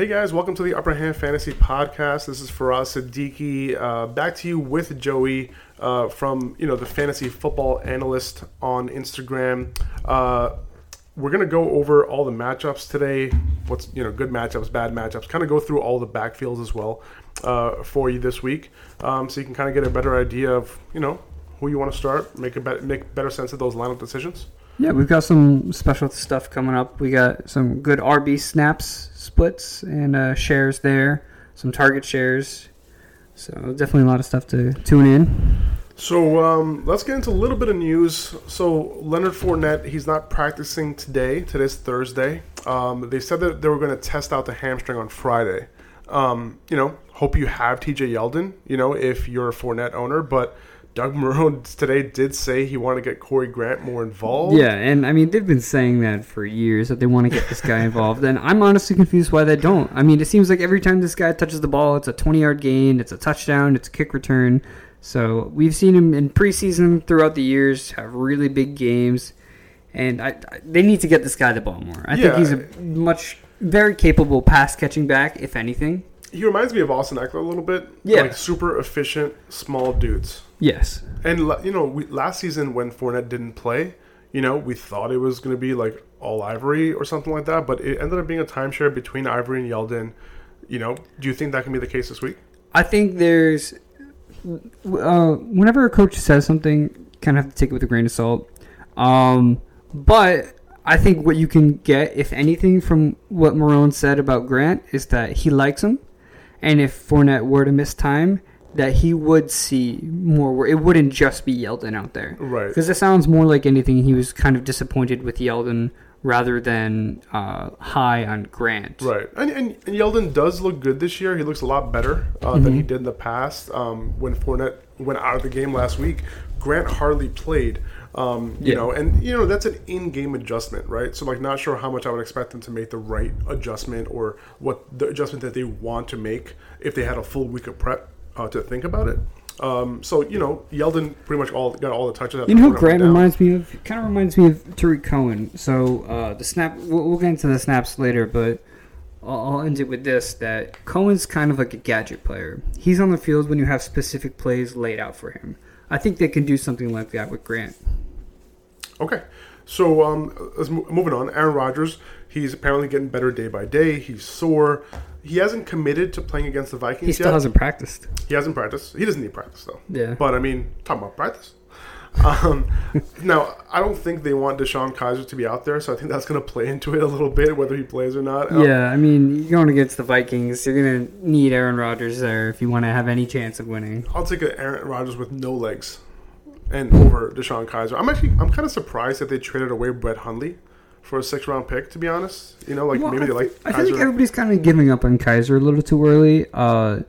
Hey guys, welcome to the Upper Hand Fantasy Podcast. This is Faraz Siddiqi. Uh, back to you with Joey uh, from you know the Fantasy Football Analyst on Instagram. Uh, we're gonna go over all the matchups today. What's you know good matchups, bad matchups. Kind of go through all the backfields as well uh, for you this week, um, so you can kind of get a better idea of you know who you want to start, make a be- make better sense of those lineup decisions. Yeah, we've got some special stuff coming up. We got some good RB snaps splits and uh, shares there, some target shares. So definitely a lot of stuff to tune in. So um, let's get into a little bit of news. So Leonard Fournette, he's not practicing today. Today's Thursday. Um, they said that they were going to test out the hamstring on Friday. Um, you know, hope you have TJ Yeldon. You know, if you're a Fournette owner, but Doug Marrone today did say he wanted to get Corey Grant more involved. Yeah, and I mean they've been saying that for years that they want to get this guy involved, and I'm honestly confused why they don't. I mean, it seems like every time this guy touches the ball, it's a 20 yard gain, it's a touchdown, it's a kick return. So we've seen him in preseason throughout the years have really big games, and I, I they need to get this guy the ball more. I Yeah. think he's a much very capable pass catching back, if anything. He reminds me of Austin Ekeler a little bit. Yeah. like super efficient, small dudes. Yes. And you know, we, last season when Fournette didn't play, you know, we thought it was going to be like all Ivory or something like that, but it ended up being a timeshare between Ivory and Yeldon. You know, do you think that can be the case this week? I think there's uh, whenever a coach says something, kind of have to take it with a grain of salt. Um, but I think what you can get, if anything, from what Marrone said about Grant is that he likes him, and if Fournette were to miss time, that he would see more. wor- It wouldn't just be Yeldon out there, Right. Because it sounds more like anything. He was kind of disappointed with Yeldon rather than uh, high on Grant. Right, and, and, and Yeldon does look good this year. He looks a lot better uh, than he did in the past. Um, when Fournette went out of the game last week, Grant hardly played. Um, you Yeah. know, and you know that's an in-game adjustment, right? So like, not sure how much I would expect them to make the right adjustment or what the adjustment that they want to make if they had a full week of prep uh, to think about it. Um, so you know, Yeldon pretty much all got all the touches. You know who Grant reminds me of? Kind of reminds me of Tarik Cohen. So uh, the snap, we'll, we'll get into the snaps later, but I'll, I'll end it with this: that Cohen's kind of like a gadget player. He's on the field when you have specific plays laid out for him. I think they can do something like that with Grant. Okay, so um, let's mo- moving on. Aaron Rodgers, he's apparently getting better day by day. He's sore. He hasn't committed to playing against the Vikings He still yet. hasn't practiced. He hasn't practiced. He doesn't need practice though. Yeah. But I mean, talking about practice. Um, now, I don't think they want DeShone Kizer to be out there, so I think that's going to play into it a little bit, whether he plays or not. Uh, Yeah, I mean, you're going against the Vikings. You're going to need Aaron Rodgers there if you want to have any chance of winning. I'll take a Aaron Rodgers with no legs, and over DeShone Kizer. I'm actually I'm kind of surprised that they traded away Brett Hundley for a six round pick. To be honest, you know, like Well, maybe I they like think- I Kizer. feel like everybody's kind of giving up on Kizer a little too early. Uh,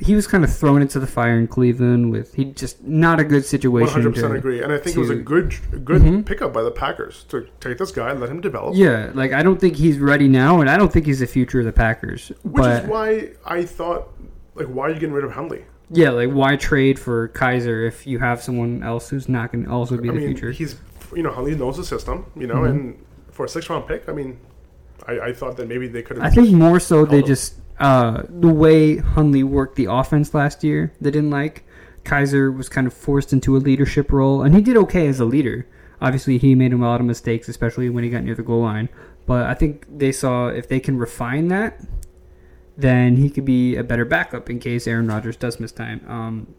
he was kind of thrown into the fire in Cleveland with he just not a good situation. hundred percent to- agree, and I think it was a to- good, good Mhm. pickup by the Packers to take this guy and let him develop. Yeah, like I don't think he's ready now, and I don't think he's the future of the Packers. which but is why I thought, like, why are you getting rid of Hundley? yeah, like why trade for Kizer if you have someone else who's not going to also be I the mean, future? he's you know Hundley knows the system, you know, Mhm. and for a six round pick, I mean, I, I thought that maybe they could have. I think more so they on. just uh, the way Hundley worked the offense last year. They didn't like Kizer was kind of forced into a leadership role, and he did okay as a leader. Obviously, he made a lot of mistakes, especially when he got near the goal line. But I think they saw if they can refine that, then he could be a better backup in case Aaron Rodgers does miss time. Um,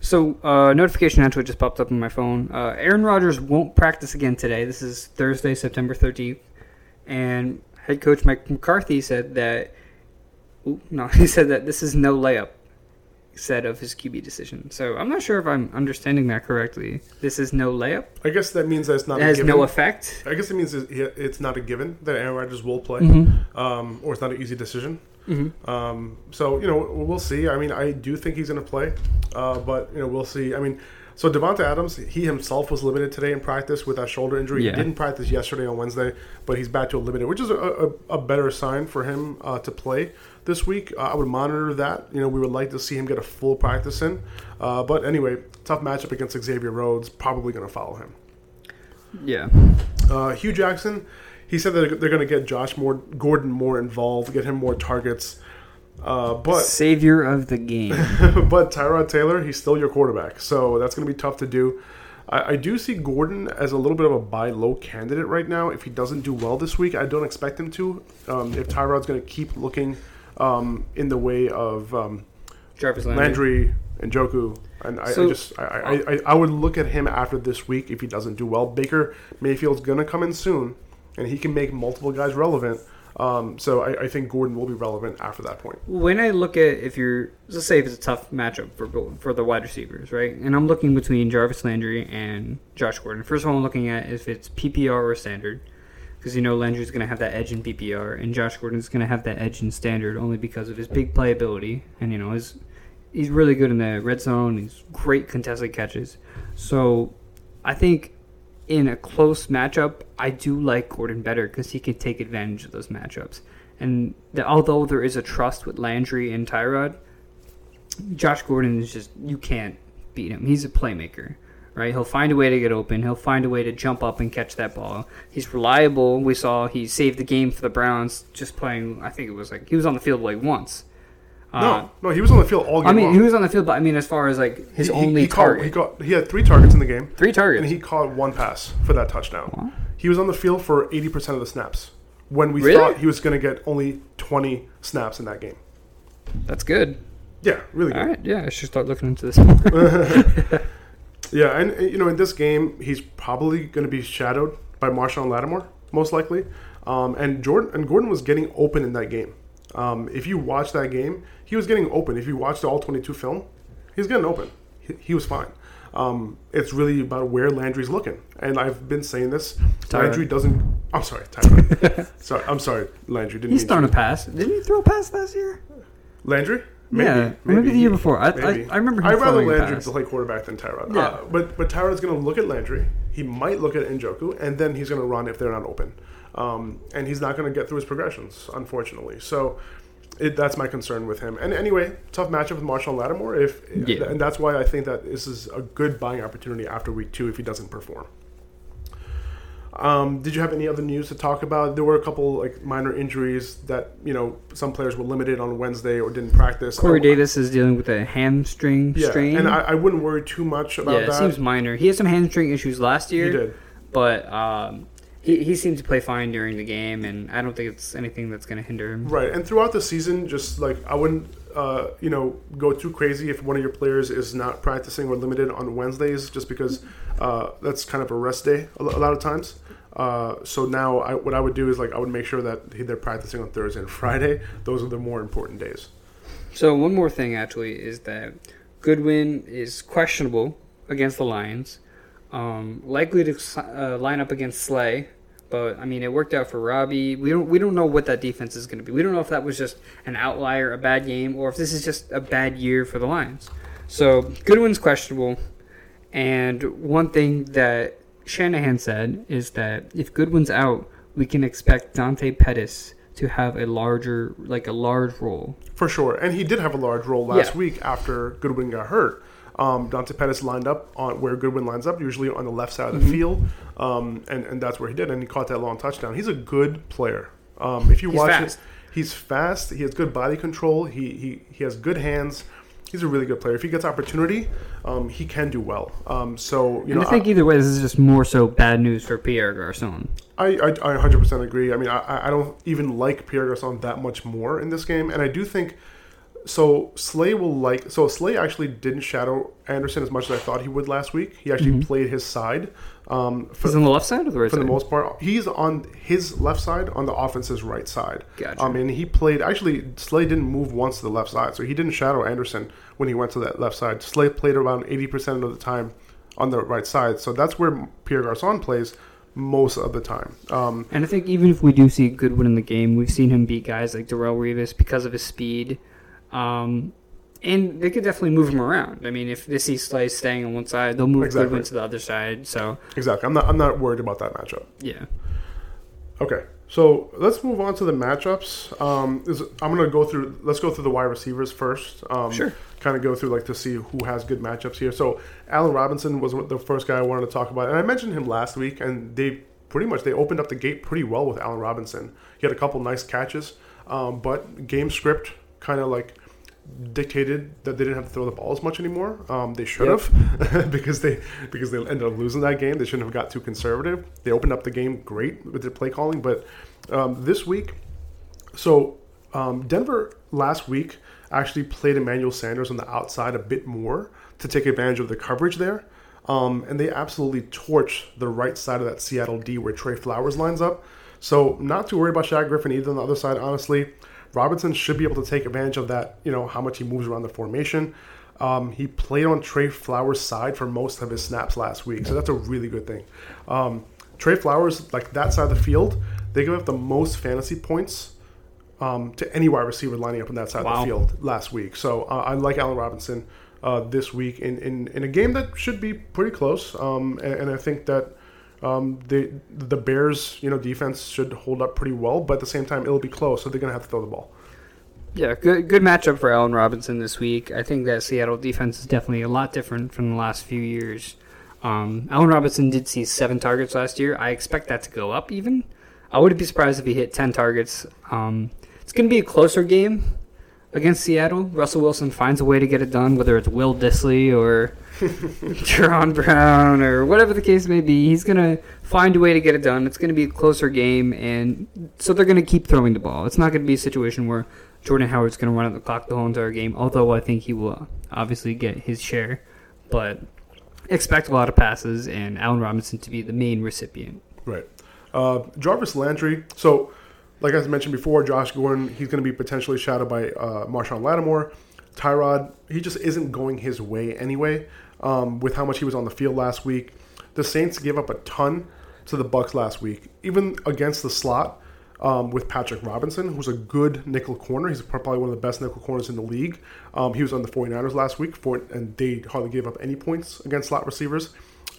so, uh, notification actually just popped up on my phone. Uh, Aaron Rodgers won't practice again today. This is Thursday, September 13th. And head coach Mike McCarthy said that. Ooh, no, he said that this is no layup. Said of his QB decision. So I'm not sure if I'm understanding that correctly. This is no layup. I guess that means that it's not. It a has given. no effect. I guess it means it's not a given that Aaron Rodgers will play, Mm-hmm. um, or it's not an easy decision. Um, so you know we'll see. I mean, I do think he's going to play, uh, but you know we'll see. I mean, so Davante Adams, he himself was limited today in practice with that shoulder injury. Yeah. He didn't practice yesterday on Wednesday, but he's back to a limited, which is a, a, a better sign for him uh, to play this week. Uh, I would monitor that. You know, we would like to see him get a full practice in. Uh, but anyway, tough matchup against Xavier Rhodes. Probably going to follow him. Yeah. Uh, Hue Jackson, he said that they're going to get Josh more, Gordon more involved, get him more targets. Uh, but Savior of the game. but Tyrod Taylor, he's still your quarterback, so that's going to be tough to do. I, I do see Gordon as a little bit of a buy low candidate right now. If he doesn't do well this week, I don't expect him to. Um, if Tyrod's going to keep looking um, in the way of um, Jarvis Landry. Landry and Njoku, and I, So- I just I, I, I, I would look at him after this week if he doesn't do well. Baker Mayfield's gonna come in soon, and he can make multiple guys relevant. Um, so I, I think Gordon will be relevant after that point. When I look at if you're let's say if it's a tough matchup for for the wide receivers, right? And I'm looking between Jarvis Landry and Josh Gordon. First of all, I'm looking at if it's PPR or standard, because you know Landry's going to have that edge in PPR, and Josh Gordon's going to have that edge in standard only because of his big playability, and you know his he's really good in the red zone. He's great contested catches. So I think in a close matchup, I do like Gordon better because he can take advantage of those matchups. And the, although there is a trust with Landry and Tyrod, Josh Gordon is just you can't beat him. He's a playmaker, right? He'll find a way to get open. He'll find a way to jump up and catch that ball. He's reliable. We saw he saved the game for the Browns just playing. I think it was like he was on the field like once. Uh, no, no, he was on the field all game I mean long. he was on the field, but I mean as far as like his He- only he caught- target, he got he had three targets in the game, three targets. and he caught one pass for that touchdown. He was on the field for eighty percent of the snaps when we Really? thought he was going to get only twenty snaps in that game. That's good. Yeah, really good. All right, yeah, I should start looking into this. Yeah, and you know, in this game, he's probably going to be shadowed by Marshon Lattimore, most likely. Um, and Jordan and Gordon was getting open in that game. Um, if you watch that game, he was getting open. If you watch the all twenty-two film, he's getting open. He, he was fine. Um, it's really about where Landry's looking, and I've been saying this. Tyrod. Landry doesn't. I'm sorry, Tyrod. sorry, I'm sorry, Landry. Didn't He's throwing a pass. Didn't he throw a pass last year? Landry. Yeah, maybe the year before. I- I- I remember him I'd rather Landry pass. play quarterback than Tyrod. Yeah. Uh, but but Tyrod's going to look at Landry. He might look at Njoku, and then he's going to run if they're not open. Um, and he's not going to get through his progressions, unfortunately. So it, that's my concern with him. And anyway, tough matchup with Marshall Lattimore. If Yeah. and that's why I think that this is a good buying opportunity after week two if he doesn't perform. Um, did you have any other news to talk about? There were a couple like minor injuries that you know some players were limited on Wednesday or didn't practice. Corey Oh, Davis is dealing with a hamstring yeah, strain. and I, I wouldn't worry too much about yeah, it that. seems minor. He had some hamstring issues last year. He did. but um, he he seemed to play fine during the game, and I don't think it's anything that's going to hinder him. Right, and throughout the season, just like I wouldn't, uh, you know, go too crazy if one of your players is not practicing or limited on Wednesdays, just because uh, that's kind of a rest day a lot of times. Uh, so now, I, what I would do is like I would make sure that they're practicing on Thursday and Friday. Those are the more important days. So one more thing actually is that Goodwin is questionable against the Lions, um, likely to uh, line up against Slay. But I mean, it worked out for Robbie. We don't we don't know what that defense is going to be. We don't know if that was just an outlier, a bad game, or if this is just a bad year for the Lions. So Goodwin's questionable, and one thing that Shanahan said is that if Goodwin's out, we can expect Dante Pettis to have a larger, like a large role. For sure, and he did have a large role last Yeah. week after Goodwin got hurt. Um, Dante Pettis lined up on where Goodwin lines up, usually on the left side of the Mm-hmm. field, um, and and that's where he did, and he caught that long touchdown. He's a good player. Um, if you He's watch fast. it, he's fast. He has good body control. He he he has good hands. he's a really good player. If he gets opportunity, um, he can do well. Um, so you And know, I think either way, this is just more so bad news for Pierre Garcon. I, I, I 100% agree. I mean, I, I don't even like Pierre Garcon that much more in this game, and I do think so. Slay will like so. Slay actually didn't shadow Anderson as much as I thought he would last week. He actually played his side. Um, for, He's on the left side or the right for side? the most part, he's on his left side, on the offense's right side. Gotcha. Um, and he played. Actually, Slay didn't move once to the left side, so he didn't shadow Anderson when he went to that left side. Slay played around eighty percent of the time on the right side, so that's where Pierre Garcon plays most of the time. Um, And I think even if we do see Goodwin in the game, we've seen him beat guys like Darrelle Revis because of his speed. Um, and they could definitely move him around. I mean, if they see Slay staying on one side, they'll move Exactly. To the other side. So, exactly. I'm not. I'm not worried about that matchup. yeah. Okay, so let's move on to the matchups. Um, is, I'm gonna go through. Let's go through the wide receivers first. Um, Sure. Kind of go through like to see who has good matchups here. So Allen Robinson was the first guy I wanted to talk about, and I mentioned him last week, and they pretty much they opened up the gate pretty well with Allen Robinson. He had a couple nice catches, um, but game script kind of like dictated that they didn't have to throw the ball as much anymore. Um, they should have because they because they ended up losing that game. They shouldn't have got too conservative. They opened up the game great with their play calling, but um, this week, so um, Denver last week actually played Emmanuel Sanders on the outside a bit more to take advantage of the coverage there. Um, and they absolutely torched the right side of that Seattle D where Tre Flowers lines up. So not too worried about Shaq Griffin either on the other side, honestly. Robinson should be able to take advantage of that, you know, how much he moves around the formation. Um, he played on Tre Flowers' side for most of his snaps last week, so that's a really good thing. Um, Tre Flowers, like that side of the field, they give up the most fantasy points um, to any wide receiver lining up on that side of the field last week. So uh, I like Allen Robinson uh, this week in, in, in a game that should be pretty close. Um, and, and I think that um, the the Bears, you know, defense should hold up pretty well, but at the same time, it'll be close, so they're gonna have to throw the ball. Yeah, good good matchup for Allen Robinson this week. I think that Seattle defense is definitely a lot different from the last few years. Um, Allen Robinson did see seven targets last year. I expect that to go up even. I wouldn't be surprised if he hit ten targets. Um, it's going to be a closer game against Seattle. Russell Wilson finds a way to get it done, whether it's Will Dissly or Jaron Brown or whatever the case may be. He's going to find a way to get it done. It's going to be a closer game, and so they're going to keep throwing the ball. It's not going to be a situation where Jordan Howard's going to run out the clock the whole entire game, although I think he will obviously get his share. But expect a lot of passes and Allen Robinson to be the main recipient. Right. Uh, Jarvis Landry. So, like I mentioned before, Josh Gordon, he's going to be potentially shadowed by uh, Marshon Lattimore. Tyrod, he just isn't going his way anyway. Um, with how much he was on the field last week, the Saints gave up a ton to the Bucs last week, even against the slot. Um, with Patrick Robinson, who's a good nickel corner. He's probably one of the best nickel corners in the league. Um, he was on the 49ers last week, for, and they hardly gave up any points against slot receivers.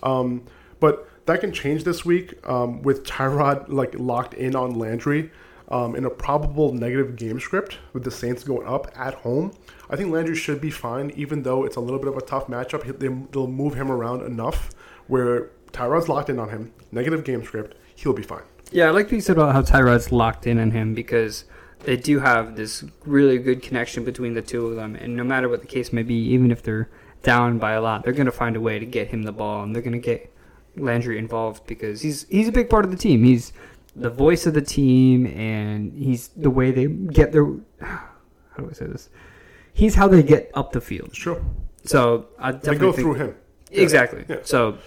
Um, but that can change this week um, with Tyrod like locked in on Landry um, in a probable negative game script with the Saints going up at home. I think Landry should be fine, even though it's a little bit of a tough matchup. They- They'll move him around enough where Tyrod's locked in on him. Negative game script, he'll be fine. Yeah, I like what you said about how Tyrod's locked in on him because they do have this really good connection between the two of them. And no matter what the case may be, even if they're down by a lot, they're going to find a way to get him the ball and they're going to get Landry involved because he's he's a big part of the team. He's the voice of the team and he's the way they get their how do I say this? He's how they get up the field. Sure. So I They go think- through him. Exactly. Yeah. So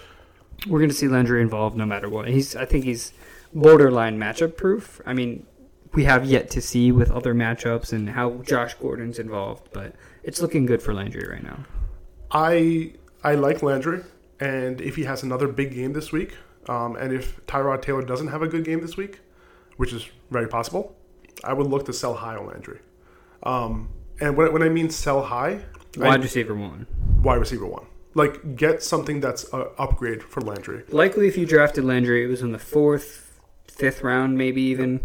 we're going to see Landry involved no matter what. He's I think he's borderline matchup proof. I mean, we have yet to see with other matchups and how Josh Gordon's involved, but it's looking good for Landry right now. I I like Landry, and if he has another big game this week, um, and if Tyrod Taylor doesn't have a good game this week, which is very possible, I would look to sell high on Landry. Um, and when, when I mean sell high, I- Wide receiver one. wide receiver one, like get something that's a upgrade for Landry. Likely, if you drafted Landry, it was in the fourth, fifth round, maybe even,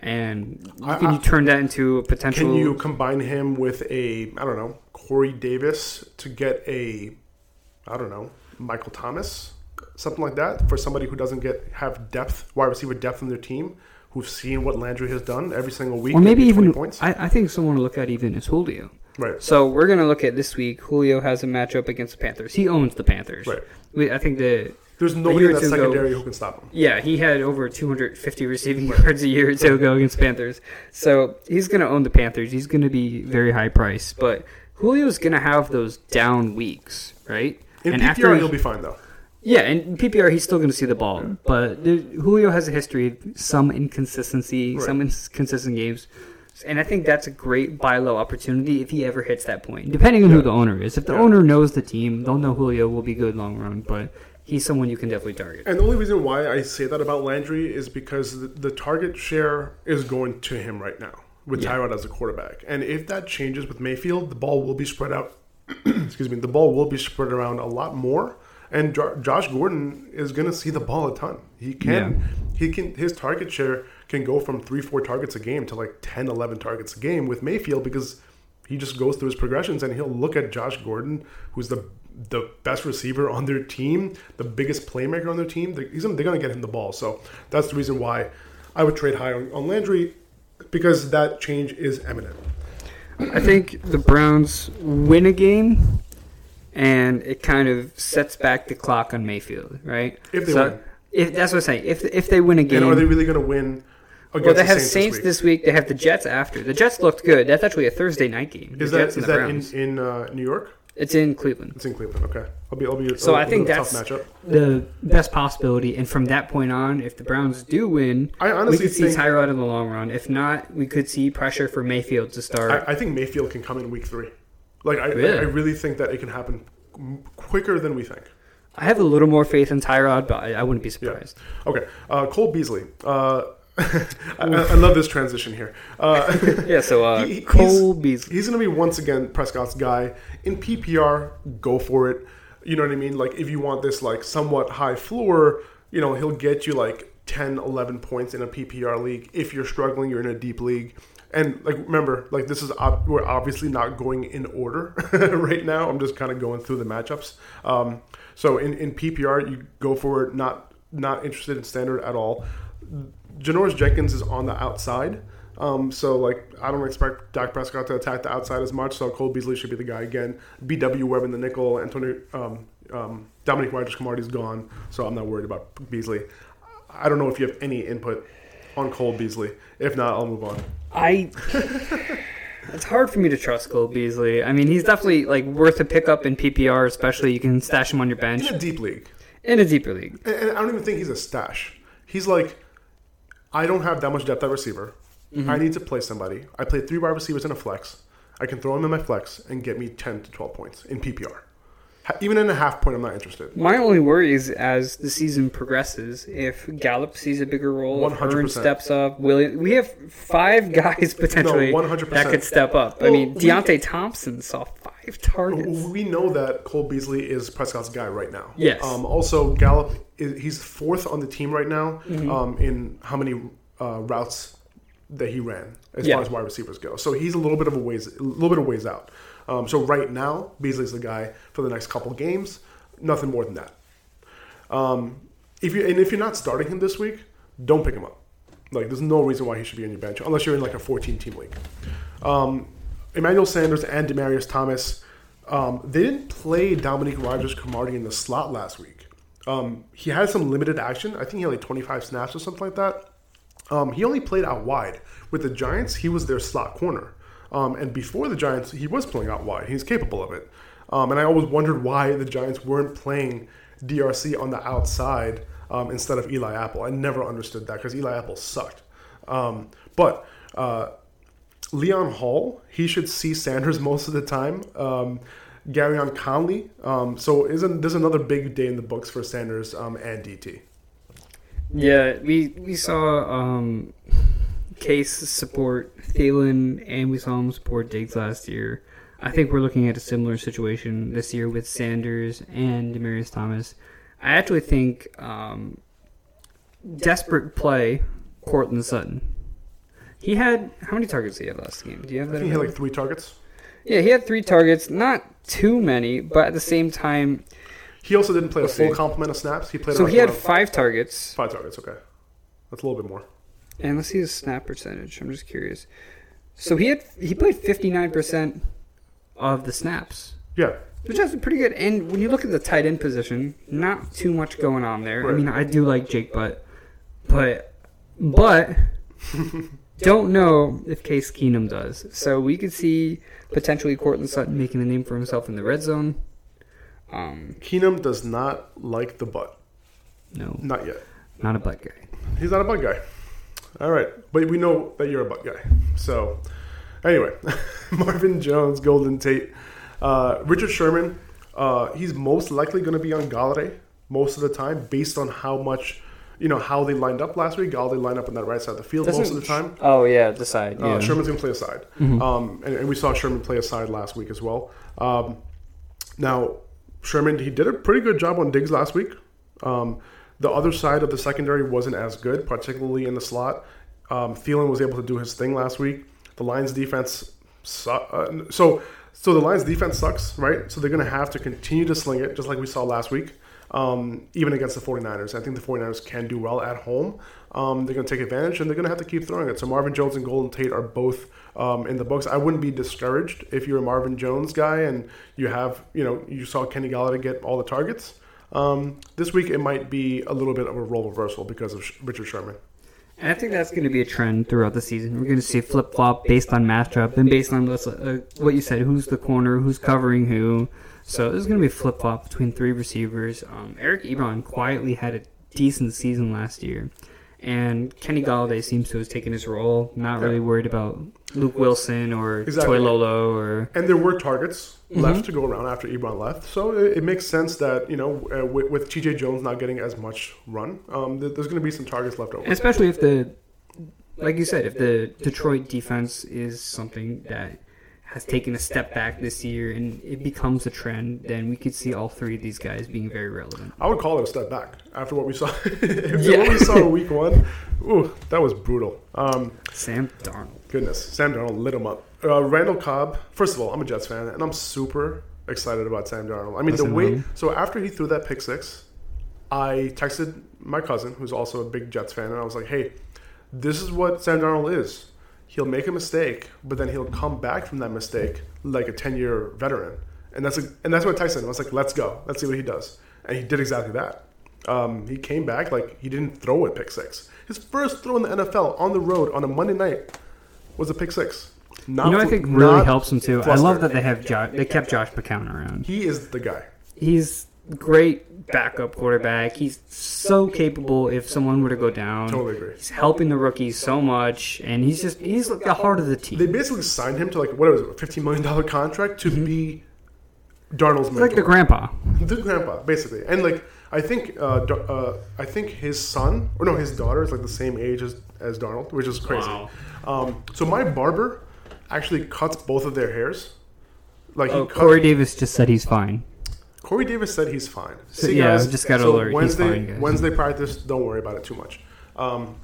and I- can you turn that into a potential? Can you combine him with a I don't know Corey Davis to get a I don't know Michael Thomas something like that for somebody who doesn't get have depth wide receiver depth in their team who've seen what Landry has done every single week or maybe maybe 20 even points I, I think someone to look at even is Julio. Right. So we're gonna look at this week. Julio has a matchup against the Panthers. He owns the Panthers. Right. We, I think the There's nobody in that two ago- who can stop him. Yeah, he had over 250 receiving yards a year or two ago against Panthers. So he's going to own the Panthers. He's going to be very high price. But Julio's going to have those down weeks, right? In and PPR, he'll be fine though. Yeah, and PPR he's still going to see the ball. But Julio has a history of some inconsistency, Right. some inconsistent games. And I think that's a great buy low opportunity if he ever hits that point, depending on who the owner is. If the Yeah. owner knows the team, they'll know Julio will be good long run, but he's someone you can definitely target. And the only reason why I say that about Landry is because the, the target share is going to him right now with Yeah. Tyrod as a quarterback. And if that changes with Mayfield, the ball will be spread out. excuse me, the ball will be spread around a lot more. And Jo- Josh Gordon is going to see the ball a ton. He can, he can, his target share can go from three, four targets a game to like 10, 11 targets a game with Mayfield because he just goes through his progressions and he'll look at Josh Gordon, who's the the best receiver on their team, the biggest playmaker on their team. They're, they're going to get him the ball. So that's the reason why I would trade high on, on Landry because that change is imminent. I think the Browns win a game, and it kind of sets back the clock on Mayfield, right? If they win. If that's what I'm saying. If if they win a game, And are they really going to win against well, they the have Saints, Saints this week? this week. They have the Jets after. The Jets looked good. That's actually a Thursday night game. Is the that is that in in uh, New York? It's in Cleveland. It's in Cleveland. Okay, I'll be I'll be. So I I think that's the best possibility. And from that point on, if the Browns do win, I we honestly could see Tyrod in the long run. If not, we could see pressure for Mayfield to start. I, I think Mayfield can come in week three. Like I, Really? I really think that it can happen quicker than we think. I have a little more faith in Tyrod, but I, I wouldn't be Yeah. surprised. Okay, uh, Cole Beasley. Uh, I, I love this transition here. Uh, Yeah, so uh, He- he- Cole he's, Beasley. He's going to be once again Prescott's guy in PPR. Go for it. You know what I mean? Like if you want this like somewhat high floor, you know he'll get you like 10, 11 points in a PPR league. If you're struggling, you're in a deep league. And like remember, like this is ob- we're obviously not going in order right now. I'm just kind of going through the matchups. Um, so in, in PPR, you go for it. Not not interested in standard at all. Janoris Jenkins is on the outside. Um, so like I don't expect Dak Prescott to attack the outside as much. So Cole Beasley should be the guy again. BW Webb in the nickel. Antonio um, um, Dominique Rodgers-Cromartie's gone, so I'm not worried about Beasley. I don't know if you have any input on Cole Beasley. If not, I'll move on. I. it's hard for me to trust Cole Beasley. I mean, he's definitely like worth a pickup in PPR, especially you can stash him on your bench In a deep league, in a deeper league. and, and I don't even think he's a stash. He's like, I don't have that much depth at receiver. Mm-hmm. I need to play somebody. I play three wide receivers in a flex. I can throw him in my flex and get me 10 to 12 points in PPR. Even in a half point, I'm not interested. My only worry is as the season progresses, if Gallup sees a bigger role, if Hearn 100%. steps up, William, we have five guys potentially 100%. that could step up. I Well, mean, we- Deonte Thompson saw five targets. We know that Cole Beasley is Prescott's guy right now. Yes. Um, also, Gallup, he's fourth on the team right now Mm-hmm. um, in how many uh, routes that he ran as Yeah. far as wide receivers go. So he's a little bit of a ways, a little bit of ways out. Um, so right now, Beasley's the guy for the next couple games. Nothing more than that. Um, if you and if you're not starting him this week, don't pick him up. Like there's no reason why he should be on your bench unless you're in like a 14 team league. Um, Emmanuel Sanders and Demaryius Thomas, um, they didn't play Dominique Rodgers-Cromartie in the slot last week. Um, he had some limited action. I think he had like 25 snaps or something like that. Um, he only played out wide. With the Giants, he was their slot corner. Um, and before the Giants, he was playing out wide. He's capable of it. Um, and I always wondered why the Giants weren't playing DRC on the outside um, instead of Eli Apple. I never understood that because Eli Apple sucked. Um, but uh, Leon Hall, he should see Sanders most of the time. Um, Gareon Conley. Um, so isn't there's another big day in the books for Sanders um, and DT. Yeah, we we saw Case support Thielen, and we saw him support Diggs last year. I think we're looking at a similar situation this year with Sanders and Demaryius Thomas. I actually think um, desperate play Courtland Sutton. He had how many targets did he have last game? Do you have that? he had like three targets. yeah, he had three targets, not too many, but at the same time, He also didn't play a full complement of snaps. He played. so he had five targets. five targets. Okay, that's a little bit more. And let's see his snap percentage. I'm just curious. So he had he played 59% of the snaps, Yeah, which is pretty good. And when you look at the tight end position, not too much going on there. I mean, I do like Jake Butt, but but don't know if Case Keenum does. So we could see potentially Courtland Sutton making a name for himself in the red zone. Um, Keenum does not like the butt. no, Not yet. not a butt guy. He's not a butt guy. All right, but we know that you're a butt guy. So, anyway, Marvin Jones, Golden Tate, uh, Richard Sherman. Uh, he's most likely going to be on Golladay most of the time, based on how much, you know, how they lined up last week. Golladay lined up on that right side of the field most of the time. Oh yeah, the side. Uh, Sherman's going to play a side. Um, and, and we saw Sherman play a side last week as well. Um, now, Sherman, he did a pretty good job on Diggs last week. Um, the other side of the secondary wasn't as good, particularly in the slot. Um, Thielen was able to do his thing last week. The Lions defense, su- uh, so so the Lions defense sucks, right? So they're going to have to continue to sling it, just like we saw last week, um, even against the 49ers. I think the 49ers can do well at home. Um, they're going to take advantage, and they're going to have to keep throwing it. So Marvin Jones and Golden Tate are both um, in the books. I wouldn't be discouraged if you're a Marvin Jones guy and you have, you know, you saw Kenny Golladay get all the targets. Um, this week it might be a little bit of a role reversal because of Richard Sherman. And I think that's going to be a trend throughout the season. We're going to see flip flop based on matchup and based on uh, what you said who's the corner, who's covering who. So there's going to be flip flop between three receivers. Um, Eric Ebron quietly had a decent season last year. And Kenny Golladay seems to have taken his role, not really worried about Luke Wilson or Exactly. Toilolo or. And there were targets left to go around after Ebron left, so it, it makes sense that you know uh, with, with T.J. Jones not getting as much run, um, th- there's going to be some targets left over. And especially if the, like you said, if the Detroit defense is something that has taken a step back this year and it becomes a trend, then we could see all three of these guys being very relevant. I would call it a step back after what we saw. after Yeah. what we saw in week one, ooh, that was brutal. Um, Sam Darnold. Goodness, Sam Darnold lit him up. Uh, Randall Cobb. First of all, I'm a Jets fan, and I'm super excited about Sam Darnold. I mean, Listen, the way. So after he threw that pick six, I texted my cousin, who's also a big Jets fan, and I was like, "Hey, this is what Sam Darnold is. He'll make a mistake, but then he'll come back from that mistake like a 10 year veteran." And that's a, and that's what Tyson. I was like, "Let's go. Let's see what he does." And he did exactly that. Um, he came back like he didn't throw a pick six. His first throw in the NFL on the road on a Monday night was a pick six. Not You know, I fl- think really helps him too. I love that they have Josh. They kept Josh McCown around. He is the guy. He's great backup quarterback. He's so capable. If someone were to go down, Totally agree. He's helping the rookies so much, and he's just he's like the heart of the team. They basically signed him to like what was it, a fifteen million dollar contract to be Darnold's He's Mm-hmm. like the grandpa. the grandpa, basically. And like I think uh, Dar- uh, I think his son or no, his daughter is like the same age as, as Darnold, which is crazy. Wow. Um, so my barber actually cuts both of their hairs. Like he Oh, cut, Corey Davis just said he's fine. Corey Davis said he's fine. So, yeah, I just got so alert. He's Wednesday, fine, guys. Wednesday practice, don't worry about it too much. Um,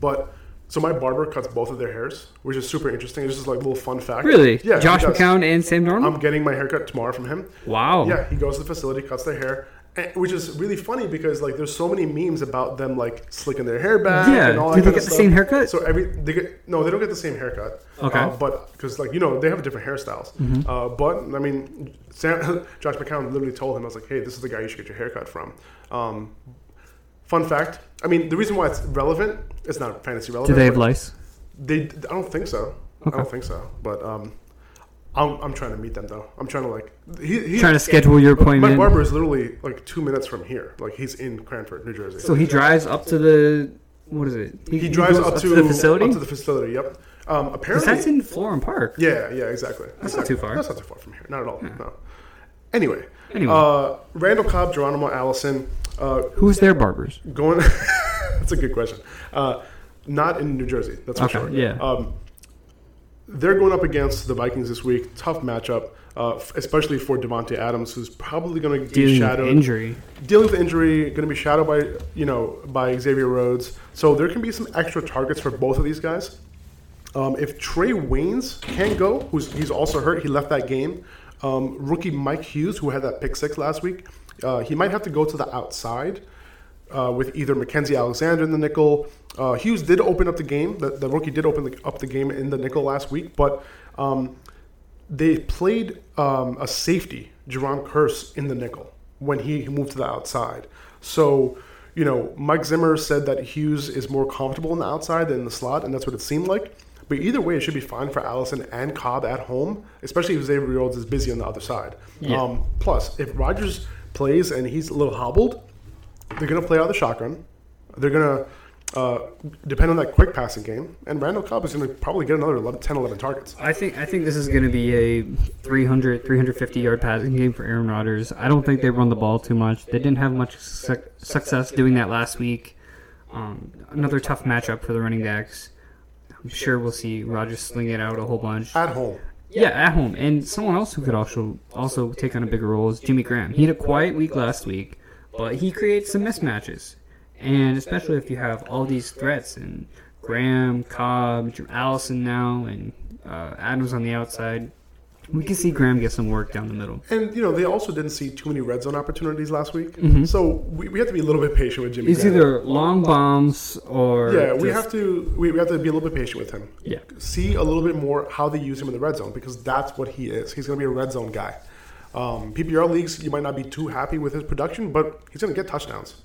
but so my barber cuts both of their hairs, which is super interesting. It's just like a little fun fact. Really? Yeah. Josh. McCown and Sam Darnold. I'm getting my haircut tomorrow from him. wow. Yeah, he goes to the facility, cuts their hair, and, which is really funny because like there's so many memes about them like slicking their hair back. Yeah, and all do that they get the stuff. same haircut? So every they get no, they don't get the same haircut. Okay. uh, but because like you know they have different hairstyles. Mm-hmm. Uh, but I mean, Sam, Josh McCown literally told him I was like, hey, this is the guy you should get your haircut from. Um, fun fact. I mean, the reason why it's relevant, it's not fantasy relevant. Do they have lice? They, I don't think so. I don't think so. But um, I'm, I'm trying to meet them though. I'm trying to like he, he Trying to schedule your appointment. my barber is literally like two minutes from here. Like he's in Cranford, New Jersey. So he drives up to the what is it? he drives goes up, to, the facility. Up to the facility. Yep. Um, apparently, that's in Florham Park. yeah, yeah, exactly. That's not Exactly. too far. That's not too far from here. Not at all. No. Anyway, Anyway. uh, Randall Cobb, Geronimo Allison, uh, Who's their barbers? going. that's a good question. Uh, not in New Jersey. That's for Okay, sure. yeah. Um, they're going up against the Vikings this week. Tough matchup, uh, especially for Davante Adams, who's probably going to be Dealing with shadowed. injury. dealing with injury, going to be shadowed by you know by Xavier Rhodes. So there can be some extra targets for both of these guys. Um, if Trae Waynes can go, who's he's also hurt, he left that game. Um, rookie Mike Hughes, who had that pick six last week, uh, he might have to go to the outside uh, with either Mackensie Alexander in the nickel. Uh, Hughes did open up the game. The, the rookie did open the, up the game in the nickel last week, but um, they played um, a safety, Jayron Kearse, in the nickel when he moved to the outside. So, you know, Mike Zimmer said that Hughes is more comfortable in the outside than in the slot, and that's what it seemed like. But either way, it should be fine for Allison and Cobb at home, especially if Xavier Rhodes is busy on the other side. Yeah. Um, plus, if Rodgers plays and he's a little hobbled, they're going to play out the shotgun. They're going to uh, depend on that quick passing game, and Randall Cobb is going to probably get another 11, 10, 11 targets. I think I think this is going to be a 300 350 yard passing game for Aaron Rodgers. I don't think they run the ball too much. They didn't have much suc success doing that last week. Um, another tough matchup for the running backs. I'm sure we'll see Rodgers sling it out a whole bunch. At home. Yeah, at home. And someone else who could also also take on a bigger role is Jimmy Graham. He had a quiet week last week, but he creates some mismatches. And especially if you have all these threats and Graham, Cobb, Allison now, and uh, Adams on the outside, we can see Graham get some work down the middle. And you know they also didn't see too many red zone opportunities last week, so we, we have to be a little bit patient with Jimmy. It's Graham. either long bombs or yeah, we have to we, we have to be a little bit patient with him. Yeah. see a little bit more how they use him in the red zone because that's what he is. He's going to be a red zone guy. Um, PPR leagues, you might not be too happy with his production, but he's going to get touchdowns.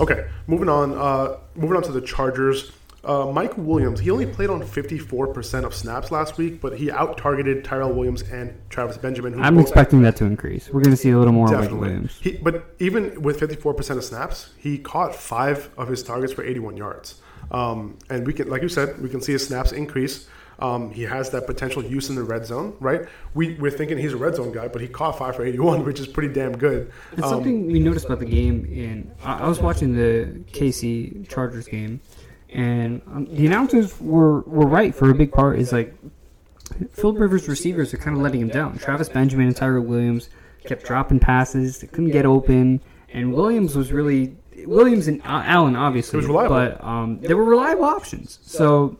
Okay, moving on. Uh, moving on to the Chargers. Uh, Mike Williams, he only played on 54% of snaps last week, but he out targeted Tyrell Williams and Travis Benjamin. Who I'm expecting that to increase. We're going to see a little more of Mike Williams. He, but even with 54% of snaps, he caught five of his targets for 81 yards. Um, and we can, like you said, we can see his snaps increase. Um, he has that potential use in the red zone, right? We, we're thinking he's a red zone guy, but he caught five for 81, which is pretty damn good. It's Um, something we noticed about the game. In I, I was watching the KC Chargers game, and um, the announcers were were right for a big part. Is like Philip Rivers' receivers are kind of letting him down. Travis Benjamin and Tyrell Williams kept dropping passes. They couldn't get open, and Williams was really Williams and Allen obviously, It was reliable. but um, they were reliable options. So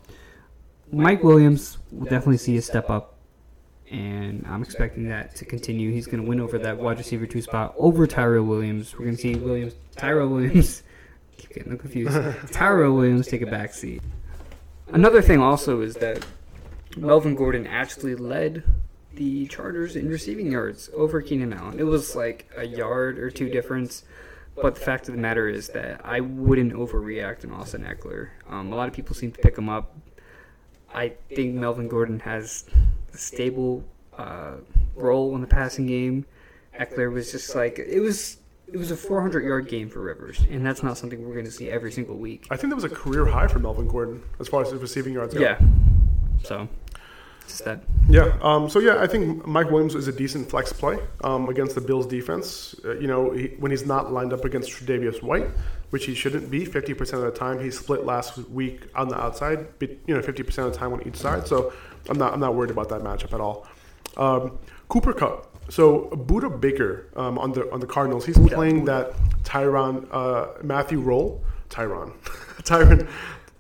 Mike Williams will definitely see a step up and I'm expecting that to continue. He's going to win over that wide receiver two spot over Tyrell Williams. We're going to see Williams, Tyrell Williams, keep getting confused. Tyrell Williams take a back seat. Another thing also is that Melvin Gordon actually led the Chargers in receiving yards over Keenan Allen. It was like a yard or two difference. But the fact of the matter is that I wouldn't overreact on Austin Ekeler. Um, a lot of people seem to pick him up. I think Melvin Gordon has a stable uh, role in the passing game. Ekeler was just like it was. It was a 400 yard game for Rivers, and that's not something we're going to see every single week. I think that was a career high for Melvin Gordon as far as his receiving yards go. Yeah. So, just that. Yeah. Um, so yeah, I think Mike Williams is a decent flex play um, against the Bills defense. Uh, you know, he, when he's not lined up against Tre'Davious White, which he shouldn't be, fifty percent of the time he split last week on the outside. but, You know, fifty percent of the time on each side. So I'm not I'm not worried about that matchup at all. Um, Cooper Kupp. So Budda Baker um, on the on the Cardinals, he's playing that Tyron uh, Mathieu role. Tyron, Tyron,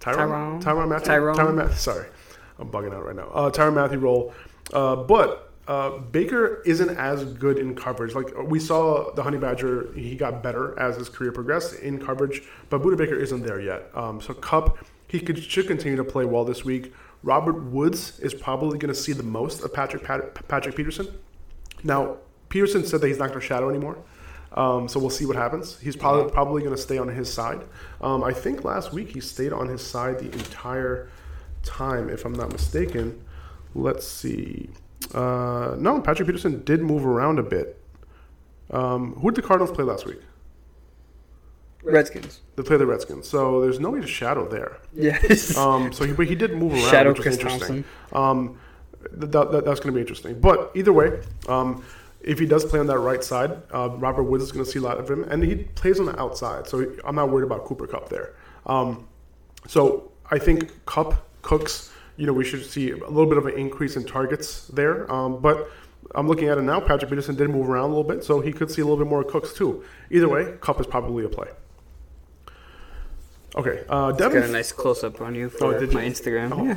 Tyron, Tyron. Tyrann Mathieu, Tyrone. Tyron Ma- Sorry, I'm bugging out right now. Uh, Tyrann Mathieu role, uh, but uh, Baker isn't as good in coverage. Like we saw the Honey Badger, he got better as his career progressed in coverage, but Budda Baker isn't there yet. Um, so Kupp, he could should continue to play well this week. Robert Woods is probably going to see the most of Patrick Pat- Patrick Peterson. Now, Peterson said that he's not going to shadow anymore. Um, so we'll see what happens. He's probably probably going to stay on his side. Um, I think last week he stayed on his side the entire time, if I'm not mistaken. Let's see. Uh, no, Patrick Peterson did move around a bit. Um, who did the Cardinals play last week? Redskins. They played the Redskins. So there's no way to shadow there. Yes. Um, so he, but he did move around, Shadow which Chris interesting. Um, th- that, that, that's going to be interesting. But either way, um, if he does play on that right side, uh, Robert Woods is going to see a lot of him, and he plays on the outside. So I'm not worried about Cooper Kupp there. Um, so I think Kupp Cooks. You know, we should see a little bit of an increase in targets there. Um, but I'm looking at it now. Patrick Peterson did move around a little bit, so he could see a little bit more Cooks too. Either way, Kupp is probably a play. Okay, uh, Devin. Got a nice close up on you Oh, for you? my Instagram. Oh, Yeah.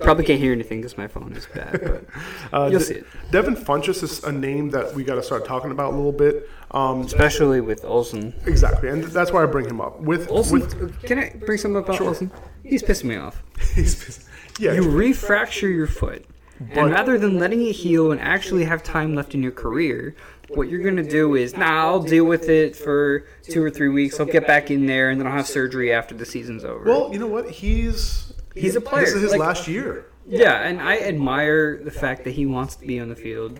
Probably can't hear anything because my phone is bad, but Uh, you'll De- see it. Devin Funchess is a name that we got to start talking about a little bit. Um, Especially with Olsen. exactly, and that's why I bring him up. With, Olsen, with can I bring something up about Olsen? He's pissing me off. he's, yeah, You refracture your foot. and rather than letting it heal and actually have time left in your career, what you're gonna do is, nah, I'll deal with it for two or three weeks. I'll get back in there, and then I'll have surgery after the season's over. Well, you know what? He's He's a player. This is his Like- last year. yeah, and I admire the fact that he wants to be on the field.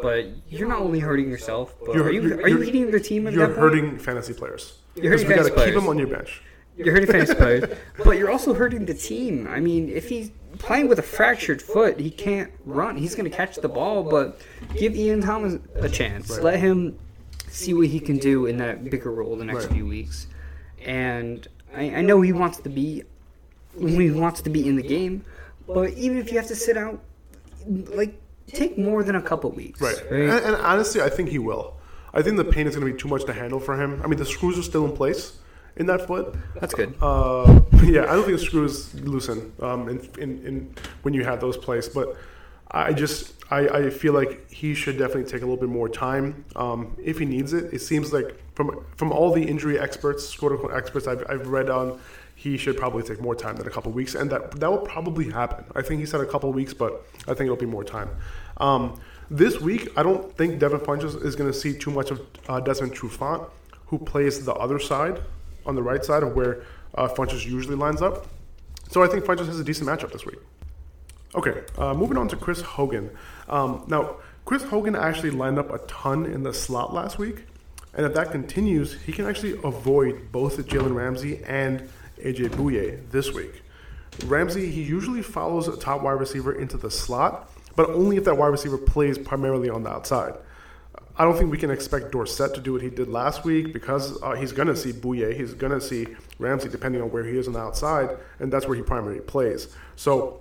But you're not only hurting yourself, but are you are you hitting the team at You're that point? hurting fantasy players. You're Because hurting got to keep players. him on your bench. You're hurting fantasy players, but you're also hurting the team. I mean, if he's playing with a fractured foot, he can't run. He's going to catch the ball, but give Ian Thomas a chance. Let him see what he can do in that bigger role the next Right. few weeks. And I, I know he wants to be, he wants to be in the game, but even if you have to sit out, like take more than a couple weeks. Right. And, and honestly, I think he will. I think the pain is going to be too much to handle for him. I mean, the screws are still in place in that foot. That's good. Uh, yeah, I don't think the screws loosen um, in, in, in when you have those placed. But I just I, I feel like he should definitely take a little bit more time um, if he needs it. It seems like from from all the injury experts, quote unquote experts I've, I've read on, he should probably take more time than a couple weeks, and that that will probably happen. I think he said a couple weeks, but I think it'll be more time. Um, this week, I don't think Devin Funchess is going to see too much of uh, Desmond Trufant, who plays the other side on the right side of where uh, Funchess usually lines up. So I think Funchess has a decent matchup this week. Okay, uh, moving on to Chris Hogan. Um, now, Chris Hogan actually lined up a ton in the slot last week, and if that continues, he can actually avoid both Jalen Ramsey and AJ Bouye this week. Ramsey, he usually follows a top wide receiver into the slot, but only if that wide receiver plays primarily on the outside. I don't think we can expect Dorsett to do what he did last week because uh, he's going to see Bouye, he's going to see Ramsey, depending on where he is on the outside, and that's where he primarily plays. So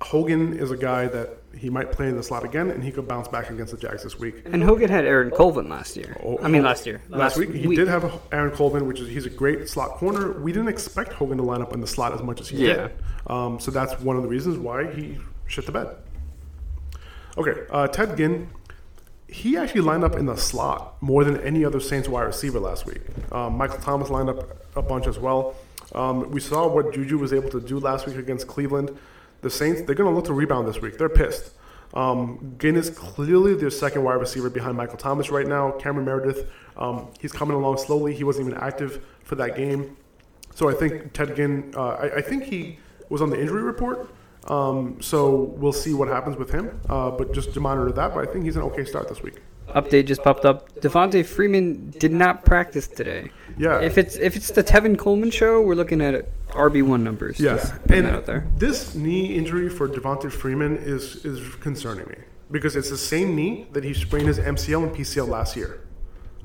Hogan is a guy that he might play in the slot again, and he could bounce back against the Jags this week. And Hogan had Aaron Colvin last year. Oh, I mean, last year. Last week, he did have Aaron Colvin, which is he's a great slot corner. We didn't expect Hogan to line up in the slot as much as he Yeah. did. Um, so that's one of the reasons why he shit the bed. Okay, uh, Ted Ginn, he actually lined up in the slot more than any other Saints wide receiver last week. Um, Michael Thomas lined up a bunch as well. Um, we saw what Juju was able to do last week against Cleveland. The Saints, they're going to look to rebound this week. They're pissed. Um, Ginn is clearly their second wide receiver behind Michael Thomas right now. Cameron Meredith, um, he's coming along slowly. He wasn't even active for that game. So I think Ted Ginn, uh, I, I think he was on the injury report. Um, so we'll see what happens with him. Uh, but just to monitor that. But I think he's an okay start this week. Update just popped up. Devonta Freeman did not practice today. Yeah. If it's if it's the Tevin Coleman show, we're looking at RB one numbers. Yeah, Just and out there. this knee injury for Devonta Freeman is is concerning me because it's the same knee that he sprained his MCL and PCL last year.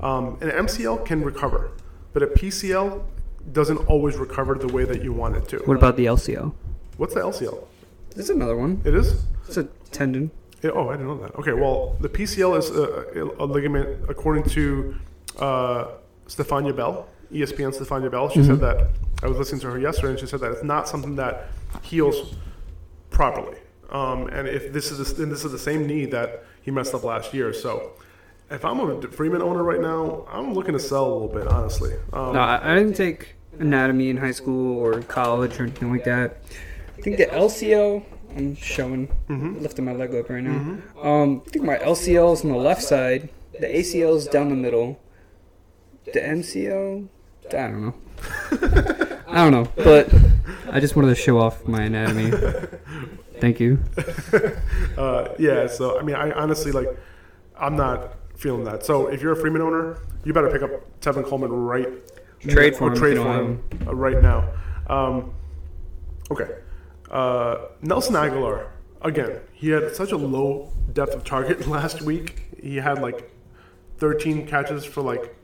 Um, an MCL can recover, but a PCL doesn't always recover the way that you want it to. What about the LCL? What's the LCL? There's another one. It is. It's a tendon. Yeah, oh, I didn't know that. Okay, well, the PCL is a, a ligament, according to uh, Stephania Bell, ESPN Stephania Bell. She said that I was listening to her yesterday, and she said that it's not something that heals properly. Um, and if this is the, and this is the same knee that he messed up last year, so if I'm a Freeman owner right now, I'm looking to sell a little bit, honestly. Um, No, I didn't take anatomy in high school or college or anything like that. I think the LCO. I'm showing, Mm-hmm. lifting my leg up right now. Um, I think my LCL is on the left side. The ACL is down the middle. The MCO, I don't know. I don't know, but I just wanted to show off my anatomy. Thank you. Uh, yeah, so I mean, I honestly like, I'm not feeling that. So if you're a Freeman owner, you better pick up Tevin Coleman right Trade for him trade for him uh, right now. Um, okay, uh, Nelson Agholor again. He had such a low depth of target last week. He had like 13 catches for like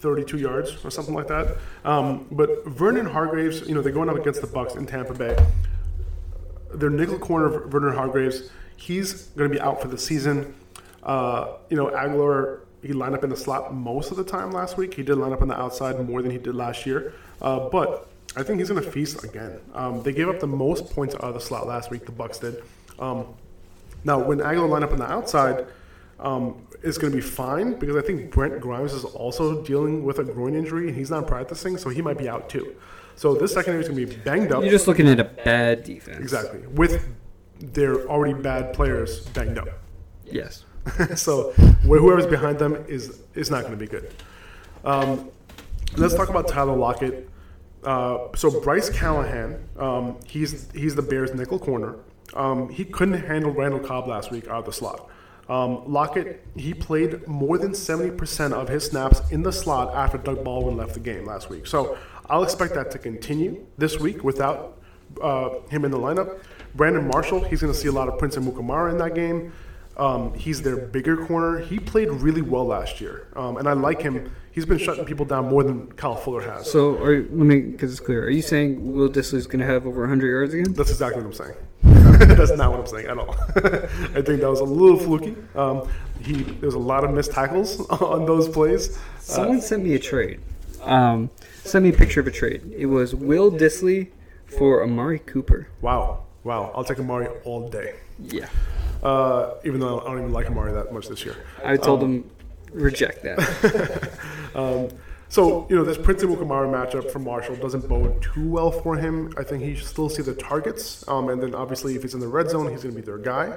32 yards or something like that. Um, but Vernon Hargreaves, you know, they're going up against the Bucs in Tampa Bay their nickel corner, Vernon Hargreaves, he's going to be out for the season. Uh, you know, Agholor, he lined up in the slot most of the time last week. He did line up on the outside more than he did last year. Uh, but I think he's going to feast again. Um, they gave up the most points out of the slot last week, the Bucs did. Um, now, when Agholor line up on the outside, um, it's going to be fine because I think Brent Grimes is also dealing with a groin injury and he's not practicing, so he might be out too. So this secondary is going to be banged up. You're just looking at a bad defense. Exactly. With their already bad players banged up. Yes. so whoever's behind them is is not going to be good. Um, let's talk about Tyler Lockett. Uh, so Bryce Callahan, um, he's he's the Bears' nickel corner. Um, he couldn't handle Randall Cobb last week out of the slot. Um, Lockett, he played more than 70% of his snaps in the slot after Doug Baldwin left the game last week. So I'll expect that to continue this week without uh, him in the lineup. Brandon Marshall, he's going to see a lot of Prince Amukamara in that game. Um, he's their bigger corner. He played really well last year, um, and I like him. He's been shutting people down more than Kyle Fuller has. So, are, let me get this clear. Are you saying Will Dissly's going to have over 100 yards again? That's exactly what I'm saying. That's not what I'm saying at all. I think that was a little fluky. Um, he there was a lot of missed tackles on those plays. Someone sent me a trade. Um, sent me a picture of a trade. It was Will Dissly for Amari Cooper. Wow, wow! I'll take Amari all day. Yeah. Uh, even though I don't even like Amari that much this year. I told him reject that. So, you know, this Prince Amukamara matchup for Marshall doesn't bode too well for him. I think he should still see the targets. Um, and then obviously, if he's in the red zone, he's going to be their guy.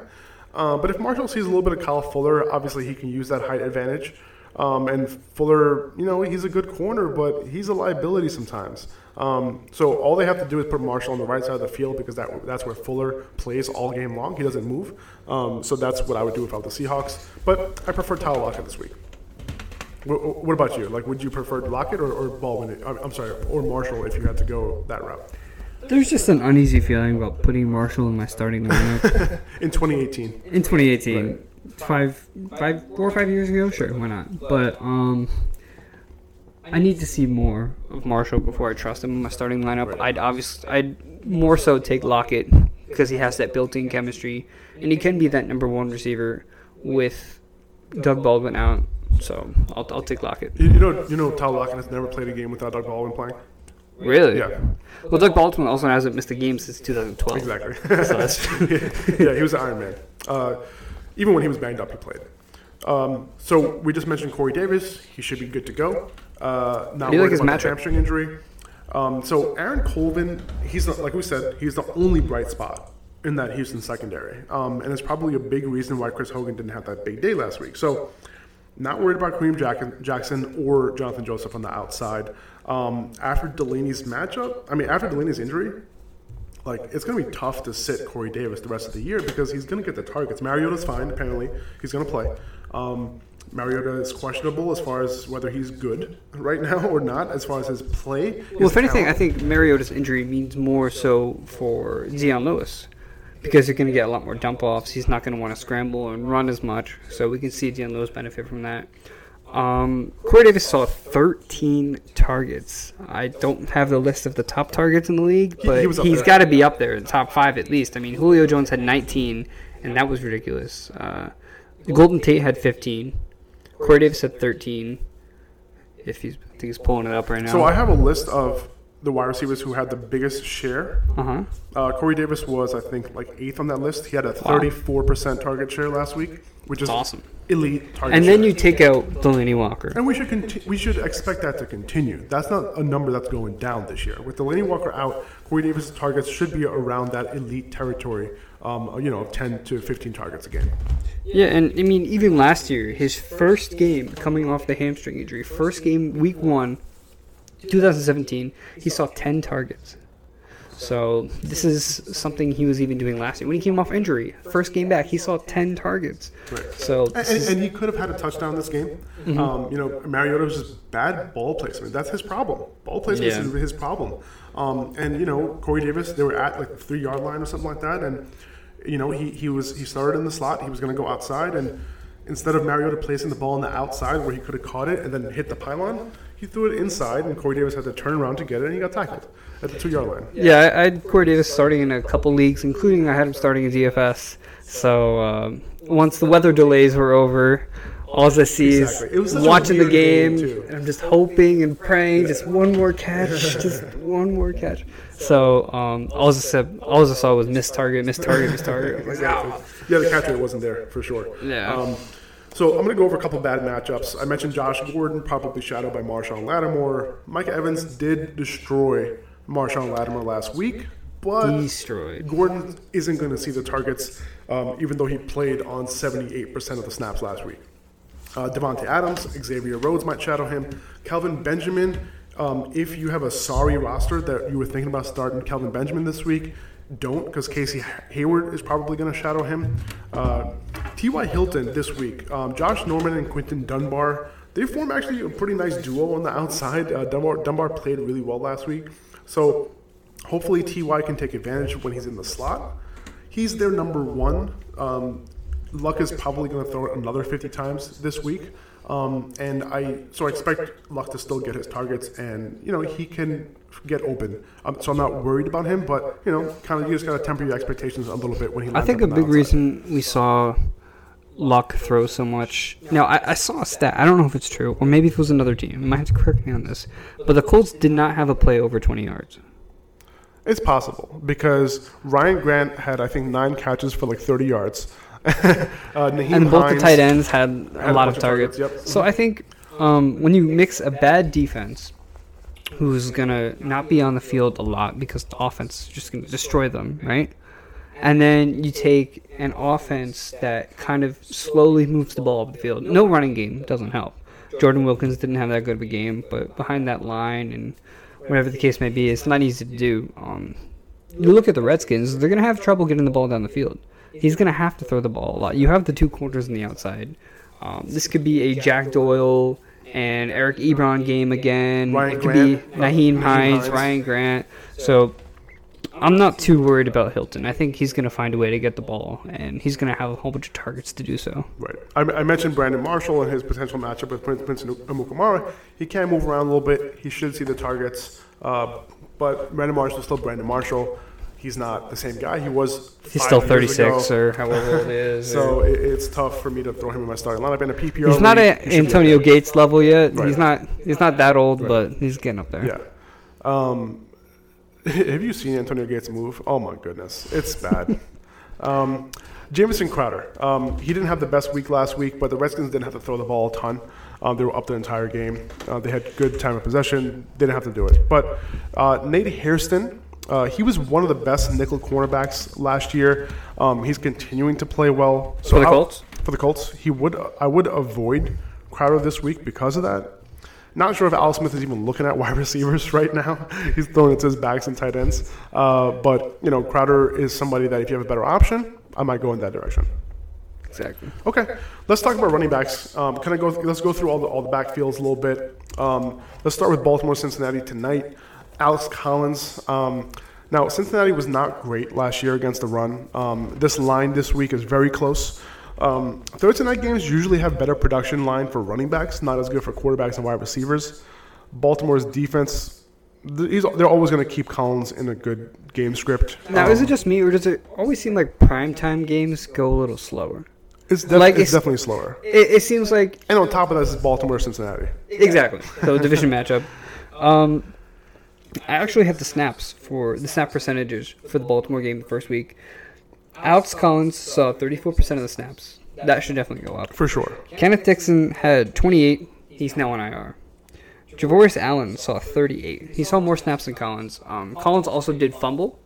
Uh, but if Marshall sees a little bit of Kyle Fuller, obviously he can use that height advantage. Um, and Fuller, you know, he's a good corner, but he's a liability sometimes. Um, so all they have to do is put Marshall on the right side of the field because that that's where Fuller plays all game long. He doesn't move. Um, so that's what I would do if I was the Seahawks. But I prefer Tyler Lockett this week. What, what about you? Like, would you prefer Lockett or, or Baldwin? I'm I'm sorry, or Marshall if you had to go that route There's just an uneasy feeling about putting Marshall in my starting lineup in 2018. in 2018. Five, five, four or five years ago, sure, why not? But um, I need to see more of Marshall before I trust him in my starting lineup. I'd obviously, I'd more so take Lockett because he has that built-in chemistry, and he can be that number one receiver with Doug Baldwin out. So I'll, I'll take Lockett. You, you know, you know, Tyler Lockett has never played a game without Doug Baldwin playing. Really? Yeah, Well, Doug Baldwin also hasn't missed a game since 2012. exactly. So that's yeah, he was an Iron Man. Uh, even when he was banged up, he played. Um, so we just mentioned Corey Davis. He should be good to go. Uh, not you like worried his about matchup? hamstring injury. Um, so Aaron Colvin, he's the, like we said, he's the only bright spot in that Houston secondary, um, and it's probably a big reason why Chris Hogan didn't have that big day last week. So not worried about Kareem Jack- Jackson or Jonathan Joseph on the outside. Um, after Delanie's matchup, I mean, after Delanie's injury, like it's going to be tough to sit Corey Davis the rest of the year because he's going to get the targets. Mariota's fine, apparently. He's going to play. Um, Mariota is questionable as far as whether he's good right now or not, as far as his play. Well, his if anything, I think Mariota's injury means more so for Dion Lewis because you're going to get a lot more dump offs. He's not going to want to scramble and run as much, so we can see Dion Lewis benefit from that. Um, Corey Davis saw 13 targets. I don't have the list of the top targets in the league, but he up he's got to be up there, in the top five at least. I mean, Julio Jones had 19, and that was ridiculous. Uh, Golden Tate had 15. Corey Davis had 13. If he's, I think he's pulling it up right now. So I have a list of the wide receivers who had the biggest share. uh huh. Uh, Corey Davis was, I think, like eighth on that list. He had a 34% target share last week, which is awesome. elite target And then share. you take out Delanie Walker. And we should conti- we should expect that to continue. That's not a number that's going down this year. With Delanie Walker out, Corey Davis' targets should be around that elite territory. Um, you know, 10 to 15 targets a game. Yeah, and I mean, even last year, his first game coming off the hamstring injury, first game, week one, 2017, he saw 10 targets. So this is something he was even doing last year. When he came off injury, first game back, he saw 10 targets. Right. So And, and, and he could have had a touchdown this game. Um, you know, Mariota was just bad ball placement. That's his problem. Ball placement Yeah. is his problem. Um, and you know, Corey Davis, they were at like the three yard line or something like that, and you know, he, he was he started in the slot. He was going to go outside, and instead of Mariota placing the ball on the outside where he could have caught it and then hit the pylon, he threw it inside, and Corey Davis had to turn around to get it, and he got tackled at the two yard line. yeah, I, I had Corey Davis starting in a couple leagues, including I had him starting in DFS. So um, once the weather delays were over, all I see Exactly. It was is such watching the game, game, and I'm just hoping and praying, just one more catch, just one more catch. So um, all I said, all I saw was miss target, miss target, miss target. I'm like, Exactly. Yeah, the catch rate wasn't there for sure. Yeah. Um, so I'm going to go over a couple bad matchups. I mentioned Josh Gordon, probably shadowed by Marshon Lattimore. Mike Evans did destroy Marshon Lattimore last week. but Destroyed. Gordon isn't going to see the targets, um, even though he played on 78% of the snaps last week. Uh, Davante Adams, Xavier Rhodes might shadow him. Kelvin Benjamin, um, if you have a sorry roster that you were thinking about starting Kelvin Benjamin this week, don't because Casey Hayward is probably going to shadow him. Uh, T.Y. Hilton this week, um, Josh Norman and Quinton Dunbar, they form actually a pretty nice duo on the outside. Uh, Dunbar, Dunbar played really well last week. So hopefully Ty can take advantage when he's in the slot. He's their number one. Um, Luck is probably going to throw it another 50 times this week. Um, and I so I expect Luck to still get his targets, and you know he can get open. Um, so I'm not worried about him, but you know, kind of you just got to temper your expectations a little bit when he. I think a big outside. reason we saw Luck throw so much. Now, I, I saw a stat. I don't know if it's true, or maybe if it was another team. You might have to correct me on this. But the Colts did not have a play over 20 yards. It's possible because Ryan Grant had I think nine catches for like 30 yards. uh, and both Hines- the tight ends had had a a lot of of targets. targets, yep. So I think um, when you mix a bad defense, who's gonna not be on the field a lot because the offense is just gonna destroy them, right? And then you take an offense that kind of slowly moves the ball up the field. No running game doesn't help. Jordan Wilkins didn't have that good of a game, but behind that line and whatever the case may be, it's not easy to do. Um, you look at the Redskins; they're gonna have trouble getting the ball down the field. He's gonna have to throw the ball a lot. You have the two corners on the outside. Um, this could be a Jack Doyle and Eric Ebron game again. Ryan it could Grant. be Nyheim Hines. Ryan Grant. So I'm not too worried about Hilton. I think he's gonna find a way to get the ball, and he's gonna have a whole bunch of targets to do so. Right. I, I mentioned Brandon Marshall and his potential matchup with Prince, Prince Amukamara. He can move around a little bit. He should see the targets. Uh, but Brandon Marshall is still Brandon Marshall. He's not the same guy he was. He's still 36 or however old he is. So it, it's tough for me to throw him in my starting lineup in a PPR. he's not league, at he Antonio. Gates level yet. Right. He's not. He's not that old, but he's getting up there. Yeah. Um, have you seen Antonio Gates move? Oh my goodness, it's bad. um, Jamison Crowder. Um, he didn't have the best week last week, but the Redskins didn't have to throw the ball a ton. Um, they were up the entire game. Uh, they had good time of possession. Didn't have to do it. But uh, Nate Hairston, uh, he was one of the best nickel cornerbacks last year. Um, he's continuing to play well. So For the Colts? For the Colts, he would. I would avoid Crowder this week because of that. Not sure if Al Smith is even looking at wide receivers right now. He's throwing it to his backs and tight ends. Uh, but you know, Crowder is somebody that if you have a better option, I might go in that direction. Exactly. Okay, let's talk about running backs. Um, can I go? Let's go through all the all the backfields a little bit. Um, let's start with Baltimore, Cincinnati tonight. Alex Collins. Um, now, Cincinnati was not great last year against the run. Um, this line this week is very close. Um, Thursday night games usually have better production line for running backs, not as good for quarterbacks and wide receivers. Baltimore's defense, they're always going to keep Collins in a good game script. Now, is Um, it just me, or does it always seem like primetime games go a little slower? It's, def- like, it's it's- definitely slower. It, it seems like And on top of that, is Baltimore, Cincinnati. exactly so division matchup. Um, I actually have the snaps for the snap percentages for the Baltimore game the first week. Alex Collins saw 34% of the snaps. That should definitely go up. For sure. Kenneth Dixon had 28. He's now on IR. Javorius Allen saw 38. He saw more snaps than Collins. Um, Collins also did fumble,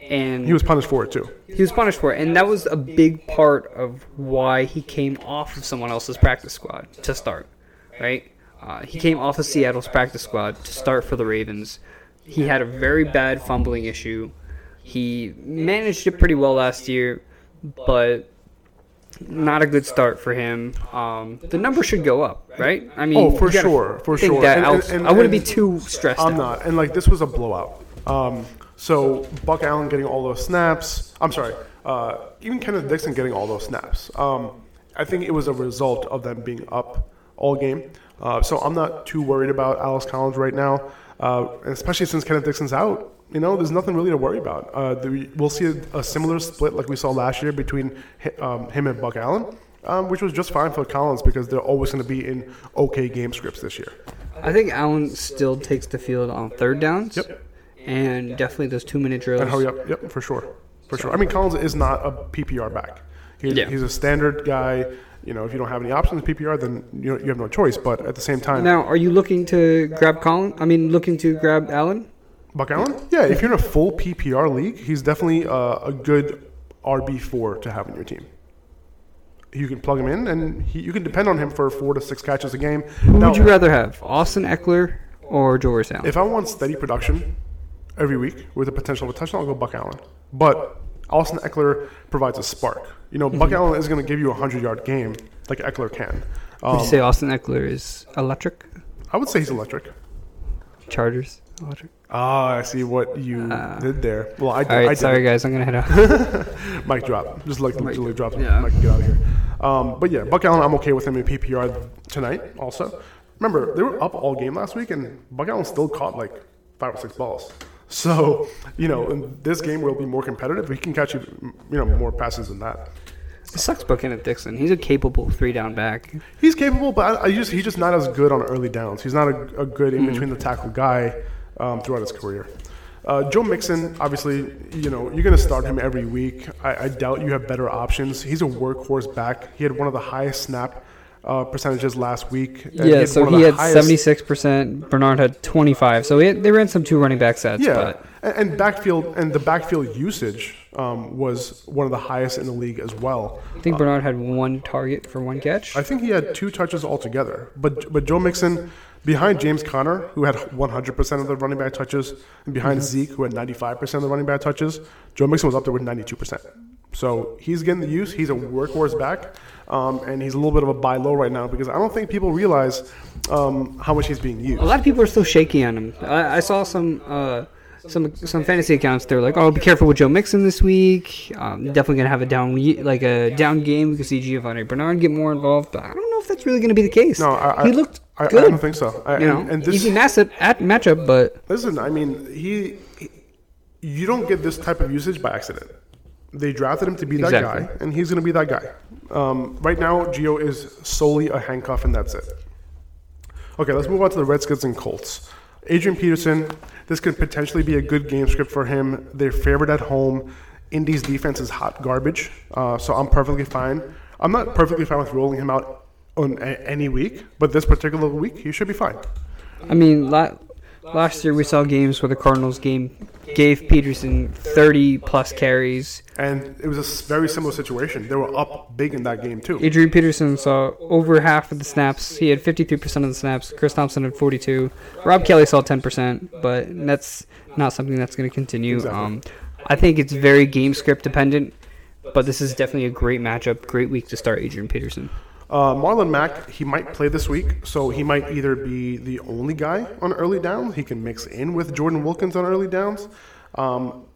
and He was punished for it too. he was punished for it, and that was a big part of why he came off of someone else's practice squad to start, right? Uh, he came off of Seattle's practice squad to start for the Ravens. He had a very bad fumbling issue. He managed it pretty well last year, but not a good start for him. Um, the number should go up, right? I mean, Oh, for sure, for sure. That And- and- and- I wouldn't be too stressed. I'm out. not. And like this was a blowout. Um, so Buck Allen getting all those snaps. I'm sorry. Uh, even Kenneth Dixon getting all those snaps. Um, I think it was a result of them being up all game. Uh, so I'm not too worried about Alex Collins right now, uh, especially since Kenneth Dixon's out. You know, there's nothing really to worry about. Uh, the, we'll see a, a similar split like we saw last year between hi- um, him and Buck Allen, um, which was just fine for Collins because they're always going to be in okay game scripts this year. I think Allen still takes the field on third downs. Yep. And definitely those two minute drills. And hurry up. Yep, for sure. For sure. I mean, Collins is not a PPR back. He, Yeah. He's a standard guy. You know, if you don't have any options in PPR, then you, you have no choice. But at the same time, Now, are you looking to grab Colin? I mean, looking to grab Allen? Buck Allen? Yeah, if you're in a full PPR league, he's definitely uh, a good RB4 to have in your team. You can plug him in, and he, you can depend on him for four to six catches a game. Who Now, would you rather have, Austin Ekeler or Javorius Allen? if I want steady production every week with the potential of a touchdown, I'll go Buck Allen. But Austin Ekeler provides a spark. You know, Buck Allen is going to give you a 100 yard game like Ekeler can. would Um, you say Austin Ekeler is electric? I would say he's electric. Chargers electric. Ah, I see what you did there. Well, I, All right, I sorry guys, I'm gonna head out. Mike drop. Just like the Julie dropped. yeah. Mic get out of here. Um, but yeah, Buck Allen, I'm okay with him in PPR tonight. Also, remember they were up all game last week, and Buck Allen still caught like five or six balls. So you know, in this game will be more competitive. He can catch you, you know, more passes than that. It sucks Kenneth Dixon. He's a capable three down back. He's capable, but I, I just he's just not as good on early downs. He's not a, a good in between the tackle guy um, throughout his career. Uh, Joe Mixon, obviously, you know you're going to start him every week. I, I doubt you have better options. He's a workhorse back. He had one of the highest snap uh, percentages last week. Yeah, had so he had seventy six percent. Bernard had twenty five. So he had, they ran some two running back sets. Yeah, but and, and backfield and the backfield usage um, was one of the highest in the league as well. I think Bernard had one target for one catch. I think he had two touches altogether. But but Joe Mixon, behind James Conner, who had 100% of the running back touches, and behind Mm-hmm. Zeke, who had 95% of the running back touches, Joe Mixon was up there with 92%. So he's getting the use. He's a workhorse back, um, and he's a little bit of a buy low right now because I don't think people realize um, how much he's being used. A lot of people are still shaky on him. I, I saw some uh, some some fantasy accounts. They're like, "Oh, be careful with Joe Mixon this week. Um, definitely gonna have a down like a down game. We could see Giovani Bernard get more involved." But I don't know if that's really gonna be the case. No, I, I, he looked I, I good. don't think so. I, you know, and, and this, easy matchup at matchup, but Listen, I mean, he, he- you don't get this type of usage by accident. They drafted him to be that Exactly. guy, and he's going to be that guy. Um, right now, Gio is solely a handcuff, and that's it. Okay, let's move on to the Redskins and Colts. Adrian Peterson, this could potentially be a good game script for him. They're favored at home. Indy's defense is hot garbage, uh, so I'm perfectly fine. I'm not perfectly fine with rolling him out on a- any week, but this particular week, he should be fine. I mean, la- last year we saw games where the Cardinals game gave Peterson 30 plus carries. And it was a very similar situation. They were up big in that game too. Adrian Peterson saw over half of the snaps. He had 53% of the snaps. Chris Thompson had 42. Rob Kelley saw 10%, but that's not something that's going to continue. Exactly. Um, I think it's very game script dependent, but this is definitely a great matchup, great week to start Adrian Peterson. Uh, Marlon Mack, he might play this week, so he might either be the only guy on early downs. He can mix in with Jordan Wilkins on early downs. Um,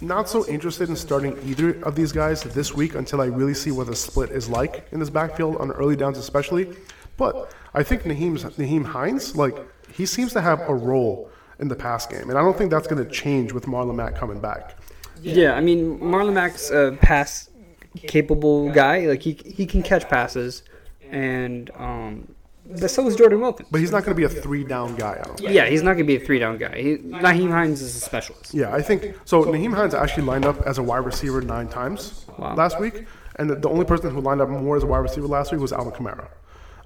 not so interested in starting either of these guys this week until I really see what the split is like in this backfield on early downs, especially. But I think Nyheim's, Nyheim Hines, like he seems to have a role in the pass game, and I don't think that's going to change with Marlon Mack coming back. Yeah, I mean Marlon Mack's a pass capable guy. Like he he can catch passes, and um, but so is Jordan Wilkins. But he's not going to be a three down guy. I don't. think. Yeah, he's not going to be a three down guy. He, Nyheim Hines is a specialist. Yeah, I think so. Nyheim Hines actually lined up as a wide receiver nine times Wow. last week, and the, the only person who lined up more as a wide receiver last week was Alvin Kamara,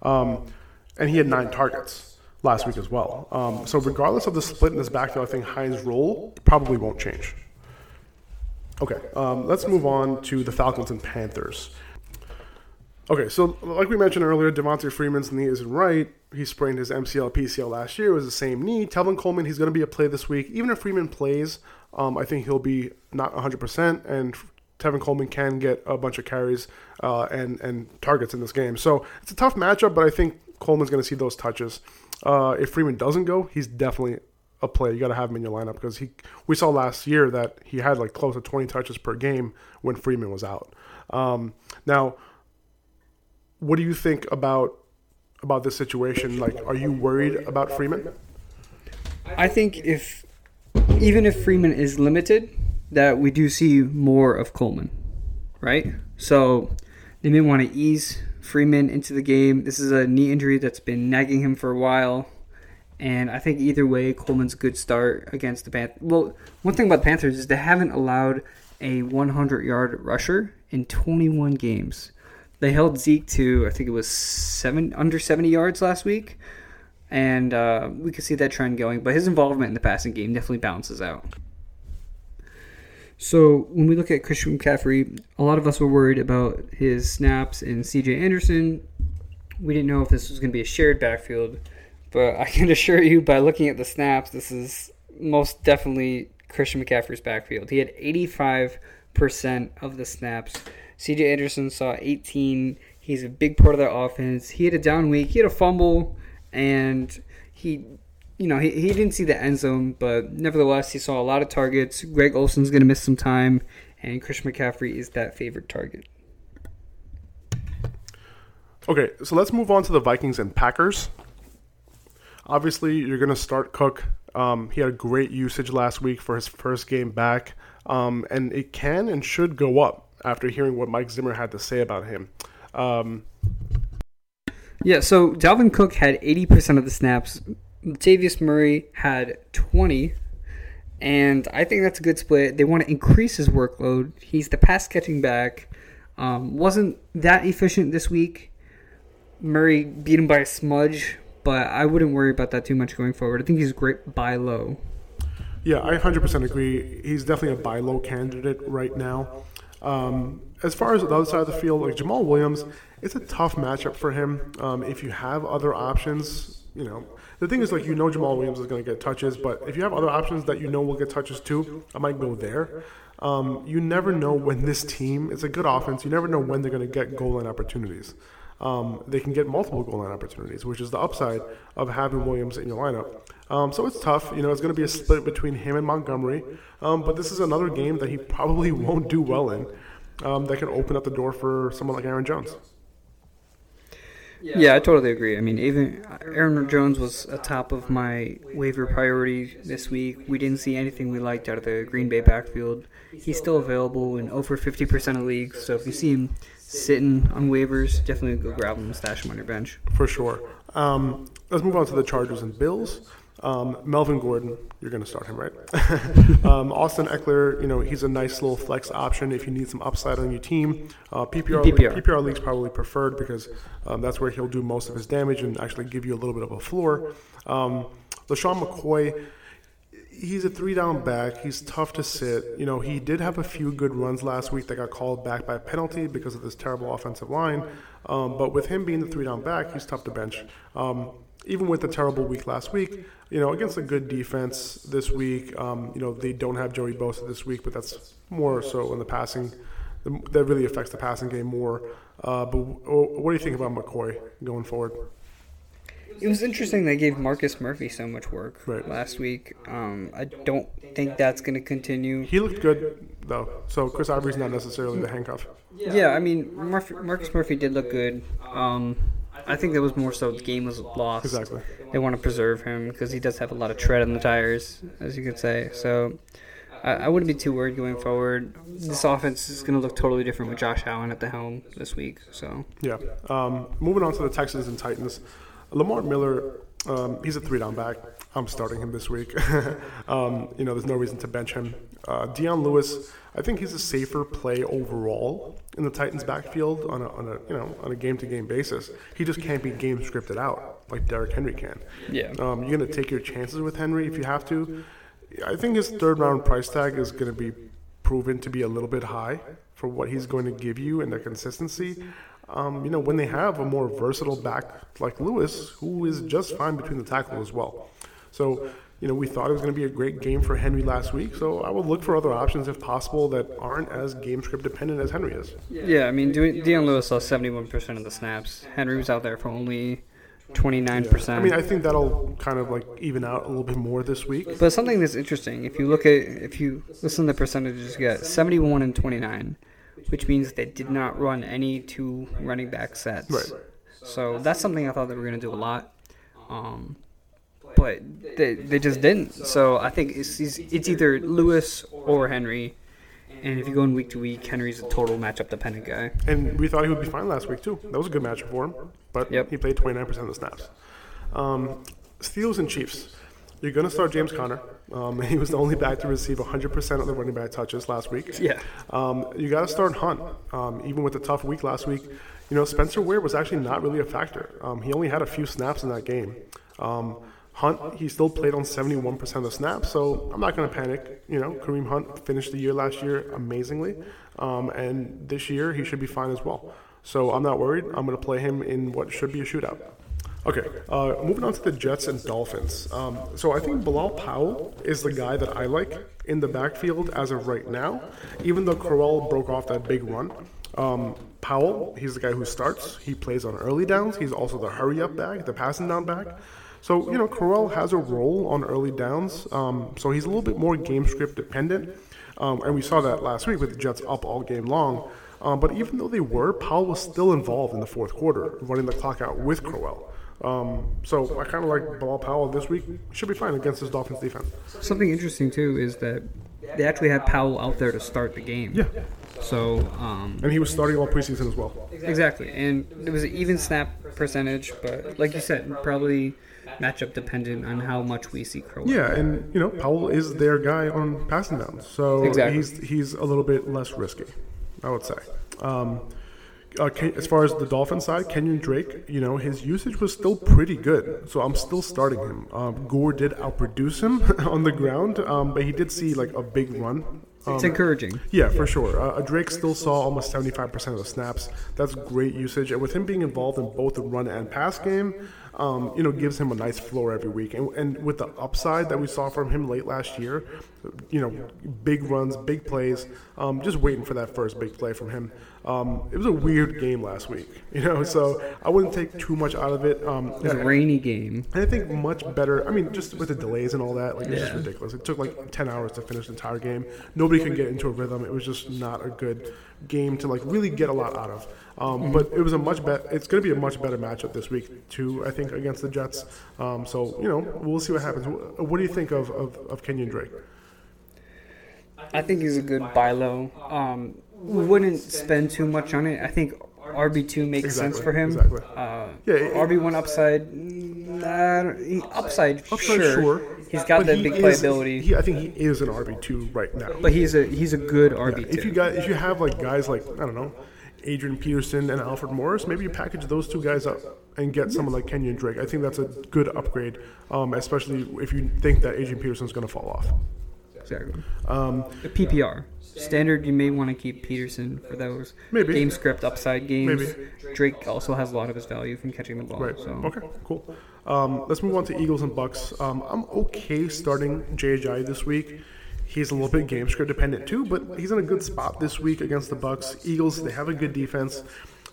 um, and he had nine targets last week as well. Um, so regardless of the split in this backfield, I think Hines' role probably won't change. Okay, um, let's move on to the Falcons and Panthers. Okay, so like we mentioned earlier, Devonta Freeman's knee isn't right. He sprained his MCL, PCL last year. It was the same knee. Tevin Coleman, he's going to be a play this week. Even if Freeman plays, um, I think he'll be not 100%, and Tevin Coleman can get a bunch of carries uh, and, and targets in this game. So it's a tough matchup, but I think Coleman's going to see those touches. Uh, if Freeman doesn't go, he's definitely a play. You got to have him in your lineup because he. We saw last year that he had like close to 20 touches per game when Freeman was out. Um, now, what do you think about about this situation? Like, are you worried about Freeman? I think if even if Freeman is limited, that we do see more of Coleman, right? So they may want to ease Freeman into the game. This is a knee injury that's been nagging him for a while. And I think either way, Coleman's good start against the Panthers. Well, one thing about the Panthers is they haven't allowed a 100 yard rusher in 21 games. They held Zeke to, I think it was seven under 70 yards last week. and uh, we could see that trend going. But his involvement in the passing game definitely balances out. So when we look at Christian McCaffrey, a lot of us were worried about his snaps and C.J. Anderson. We didn't know if this was going to be a shared backfield, but I can assure you by looking at the snaps, this is most definitely Christian McCaffrey's backfield. He had 85% of the snaps. C.J. Anderson saw 18. He's a big part of their offense. He had a down week. He had a fumble, and he you know, he, he didn't see the end zone, but nevertheless, he saw a lot of targets. Greg Olsen's going to miss some time, and Christian McCaffrey is that favorite target. Okay, so let's move on to the Vikings and Packers. Obviously, you're going to start Cook. Um, he had great usage last week for his first game back, um, and it can and should go up after hearing what Mike Zimmer had to say about him. Um, yeah, so Dalvin Cook had 80% of the snaps Latavius Murray had 20, and I think that's a good split. They want to increase his workload. He's the pass catching back. Um, wasn't that efficient this week. Murray beat him by a smudge, but I wouldn't worry about that too much going forward. I think he's great buy low. Yeah, I 100% agree. He's definitely a buy low candidate right now. Um, as far as the other side of the field, like Jamaal Williams, it's a tough matchup for him. Um, if you have other options, you know, the thing is, like, you know, Jamaal Williams is going to get touches, but if you have other options that you know will get touches too, I might go there. Um, you never know when this team, it's a good offense, you never know when they're going to get goal line opportunities. Um, they can get multiple goal line opportunities, which is the upside of having Williams in your lineup. Um, so it's tough. You know, it's going to be a split between him and Montgomery. Um, but this is another game that he probably won't do well in um, that can open up the door for someone like Aaron Jones. Yeah, I totally agree. I mean, even Aaron Jones was atop of my waiver priority this week. We didn't see anything we liked out of the Green Bay backfield. He's still available in over 50% of leagues, so if you see him sitting on waivers, definitely go grab them, and stash them on your bench. For sure. Um, let's move on to the Chargers and Bills. Um, Melvin Gordon, you're going to start him, right? um, Austin Ekeler, you know, he's a nice little flex option if you need some upside on your team. Uh, PPR, PPR. PPR league's probably preferred because um, that's where he'll do most of his damage and actually give you a little bit of a floor. Um, LeSean McCoy, he's a three down back. He's tough to sit. You know, he did have a few good runs last week that got called back by a penalty because of this terrible offensive line. Um, but with him being the three down back, he's tough to bench. Um, even with the terrible week last week, you know, against a good defense this week, um, you know, they don't have Joey Bosa this week, but that's more so in the passing. That really affects the passing game more. Uh, but what do you think about McCoy going forward? It was interesting they gave Marcus Murphy so much work right. last week. Um, I don't think that's going to continue. He looked good though, so Chris Ivory's not necessarily the handcuff. Yeah, I mean Murphy, Marcus Murphy did look good. Um, I think that was more so the game was lost. Exactly. They want to preserve him because he does have a lot of tread on the tires, as you could say. So I, I wouldn't be too worried going forward. This offense is going to look totally different with Josh Allen at the helm this week. So yeah. Um, moving on to the Texans and Titans, Lamar Miller. Um, he's a three-down back. I'm starting him this week. um, you know, there's no reason to bench him. Uh, Dion Lewis I think he's a safer play overall in the Titans' backfield on a, on a you know on a game to game basis. He just can't be game scripted out like Derrick Henry can. Yeah, um, you're gonna take your chances with Henry if you have to. I think his third round price tag is gonna be proven to be a little bit high for what he's going to give you and the consistency. Um, you know, when they have a more versatile back like Lewis, who is just fine between the tackle as well. So you know, we thought it was going to be a great game for Henry last week, so I would look for other options if possible that aren't as game script dependent as Henry is. Yeah, I mean, Dion Lewis saw 71% of the snaps. Henry was out there for only 29%. Yeah. I mean, I think that'll kind of like even out a little bit more this week. But something that's interesting, if you look at, if you listen to the percentages, you got 71 and 29, which means they did not run any two running back sets. Right. So that's something I thought they were going to do a lot. Um, but they, they just didn't. So I think it's, it's either Lewis or Henry. And if you go in week to week, Henry's a total matchup dependent guy. And we thought he would be fine last week, too. That was a good matchup for him. But yep. he played 29% of the snaps. Um, Steelers and Chiefs. You're going to start James Conner. Um, he was the only back to receive 100% of the running back touches last week. Yeah. Um, you got to start Hunt. Um, even with the tough week last week, you know, Spencer Ware was actually not really a factor. Um, he only had a few snaps in that game. Um, Hunt, he still played on 71% of the snaps, so I'm not going to panic. You know, Kareem Hunt finished the year last year amazingly, um, and this year he should be fine as well. So I'm not worried. I'm going to play him in what should be a shootout. Okay, uh, moving on to the Jets and Dolphins. Um, so I think Bilal Powell is the guy that I like in the backfield as of right now, even though Crowell broke off that big run. Um, Powell, he's the guy who starts. He plays on early downs. He's also the hurry up back, the passing down back. So, you know, Crowell has a role on early downs. Um, so he's a little bit more game script dependent. Um, and we saw that last week with the Jets up all game long. Um, but even though they were, Powell was still involved in the fourth quarter, running the clock out with Crowell. Um, so I kind of like Bilal Powell this week. Should be fine against this Dolphins defense. Something interesting too is that they actually had Powell out there to start the game. Yeah. So um, And he was starting all preseason as well. exactly, and it was an even snap percentage, but like you said, probably matchup dependent on how much we see Crowell. Yeah, and you know Powell is their guy on passing downs, so Exactly. he's he's a little bit less risky, I would say. Um, uh, Ken, as far as the Dolphin side, Kenyon Drake, you know his usage was still pretty good, so I'm still starting him. Um, Gore did outproduce him on the ground, um, but he did see like a big run. Um, It's encouraging. yeah, for sure. Uh, Drake still saw almost 75% of the snaps. That's great usage. And with him being involved in both the run and pass game, um, you know, gives him a nice floor every week. And, and with the upside that we saw from him late last year, you know, big runs, big plays, um, just waiting for that first big play from him. Um, it was a weird game last week, you know, so I wouldn't take too much out of it. Um, It was a rainy game. and I think much better. I mean, just with the delays and all that, like it's just Yeah. ridiculous. It took like ten hours to finish the entire game. Nobody could get into a rhythm. It was just not a good game to like really get a lot out of. Um, But it was a much better. It's going to be a much better matchup this week too. I think against the Jets. Um, so you know, we'll see what happens. What do you think of of, of Kenyon Drake? I think he's a good buy low. Um, we wouldn't spend too much on it. I think RB two makes sense for him. exactly. Uh, Yeah, RB one upside, he- upside, Upside, sure. sure. He's got But that he big is- playability, He, I think he is an RB two right now. but he's a he's a good RB If you got if you have like guys like I don't know, Adrian Peterson and Alfred Morris, maybe you package those two guys up and get someone like Kenyon Drake. I think that's a good upgrade, um, especially if you think that Adrian Peterson's going to fall off. Exactly. Um, The PPR standard, you may want to keep Peterson for those Maybe. game script upside games. Maybe. Drake also has a lot of his value from catching the ball. right. So Okay. Cool. Um, let's move on to Eagles and Bucs. Um, I'm okay starting JJ this week. He's a little bit game script dependent too, but he's in a good spot this week against the Bucs. Eagles, they have a good defense.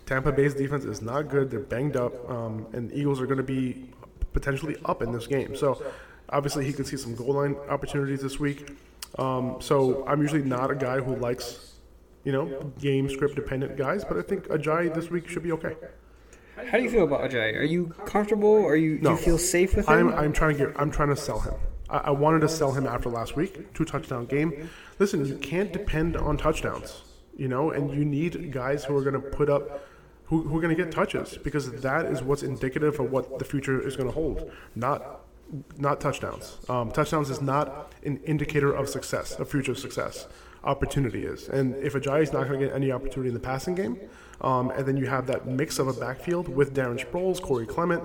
Tampa Bay's defense is not good. They're banged up, um, and Eagles are going to be potentially up in this game. So obviously, he could see some goal line opportunities this week. Um, so I'm usually not a guy who likes, you know, game script dependent guys, but I think Ajayi this week should be okay. how do you feel about Ajay? Are you comfortable? Are you do you feel safe with him? I'm, I'm trying to get. I'm trying to sell him. I, I wanted to sell him after last week, two touchdown game. Listen, you can't depend on touchdowns, you know, and you need guys who are going to put up, who, who are going to get touches because that is what's indicative of what the future is going to hold. Not, not touchdowns. Um, touchdowns is not an indicator of success, of future success. Opportunity is, and if Ajayi is not going to get any opportunity in the passing game, um, and then you have that mix of a backfield with Darren Sproles, Corey Clement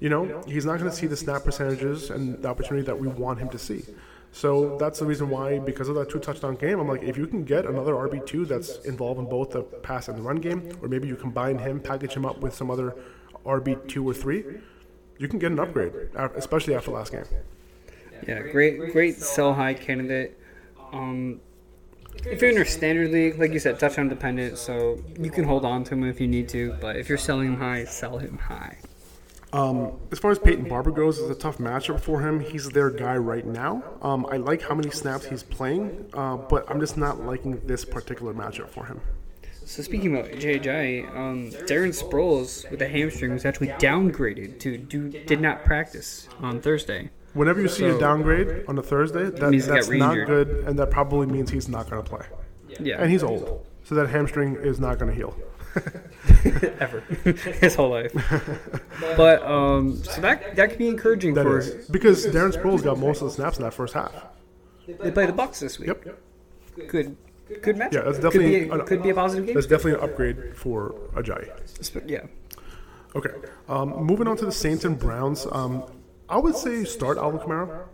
you know, he's not going to see the snap percentages and the opportunity that we want him to see. So that's the reason why, because of that two touchdown game, I'm like, if you can get another RB2 that's involved in both the pass and the run game, or maybe you combine him, package him up with some other RB2 or 3, you can get an upgrade, especially after last game. Yeah, great, great sell high candidate. Um, if you're in a standard league, like you said, touchdown dependent, so you can hold on to him if you need to. But if you're selling him high, sell him high. Um, as far as Peyton Barber goes, it's a tough matchup for him. He's their guy right now. Um, I like how many snaps he's playing, uh, but I'm just not liking this particular matchup for him. So speaking about JJ, um, Darren Sproles with a hamstring was actually downgraded to do did not practice on Thursday. Whenever you see a downgrade on a Thursday, that, means he got that's not good, and that probably means he's not going to play. Yeah, And he's old, so that hamstring is not going to heal. ever his whole life. But um, so that that could be encouraging That for. is because Darren Sproles got most of the snaps in that first half. They play the Bucs this week. Yep, Good, good match. Yeah, that's could be definitely a, an- could be a positive game. that's definitely an upgrade for Ajayi. Yeah. Okay, um, moving on to the Saints and Browns. Um, I would say start Alvin Kamara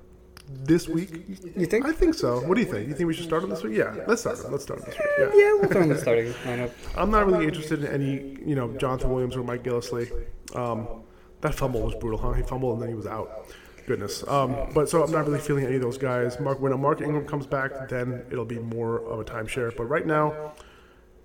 this week. You think? I think so. What do you think? You think we should start him this week? Yeah, let's start him. Let's start him this week. Yeah. Yeah, we'll throw in the starting lineup. I'm not really interested in any, you know, Jonathan Williams or Mike Gillislee. Um, that fumble was brutal, huh? He fumbled and then he was out. Goodness. Um, but so I'm not really feeling any of those guys. Mark, when a Mark Ingram comes back, then it'll be more of a timeshare. But right now,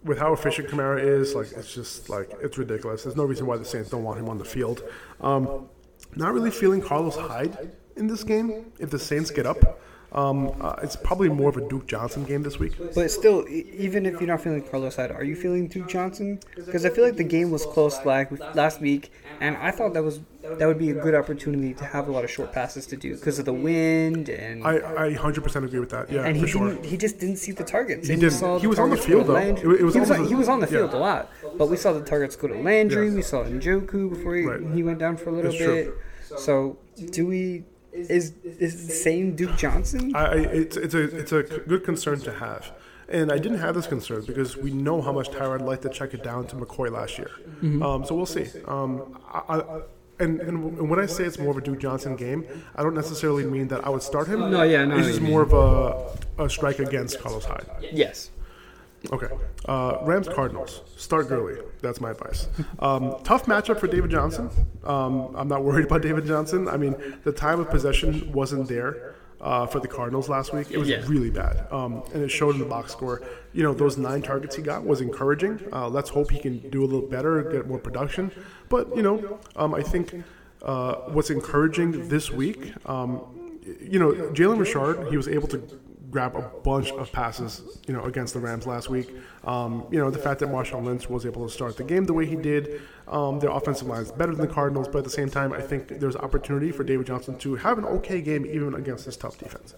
with how efficient Kamara is, like it's just like it's ridiculous. There's no reason why the Saints don't want him on the field. Um, not really feeling Carlos Hyde in this game. If the Saints get up, um, uh, it's probably more of a Duke Johnson game this week. But still, e- even if you're not feeling Carlos Hyde, are you feeling Duke Johnson? Because I feel like the game was close like last week, and I thought that was that would be a good opportunity to have a lot of short passes to do because of the wind and. I, I 100% agree with that. Yeah, and he for sure. He just didn't see the targets. He didn't. saw He was on the field, though. It- it was he, was on, a- he was on the field yeah. a lot, but we saw the targets go to Landry. Yeah. We saw Njoku before he, Right. he went down for a little That's true. bit. So do we? Is is the same Duke Johnson? I, I, it's it's a it's a c- good concern to have, and I didn't have this concern because we know how much Tyrod liked to check it down to McCoy last year. Mm-hmm. Um, so we'll see. Um, I, I, and, and when I say it's more of a Duke Johnson game, I don't necessarily mean that I would start him. No, yeah, no, This I is more of a, a strike against Carlos Hyde. yes. Okay. Uh, Rams Cardinals. Start Gurley. That's my advice. Um, tough matchup for David Johnson. Um, I'm not worried about David Johnson. I mean, the time of possession wasn't there uh, for the Cardinals last week. It was Yeah. really bad, um, and it showed in the box score. You know, those nine targets he got was encouraging. Uh, let's hope he can do a little better, get more production. But you know, um, I think uh, what's encouraging this week. Um, you know, Jalen Richard, he was able to grab a bunch of passes, you know, against the Rams last week. Um, you know, the fact that Marshawn Lynch was able to start the game the way he did, um, their offensive line is better than the Cardinals, but at the same time, I think there's opportunity for David Johnson to have an okay game even against this tough defense.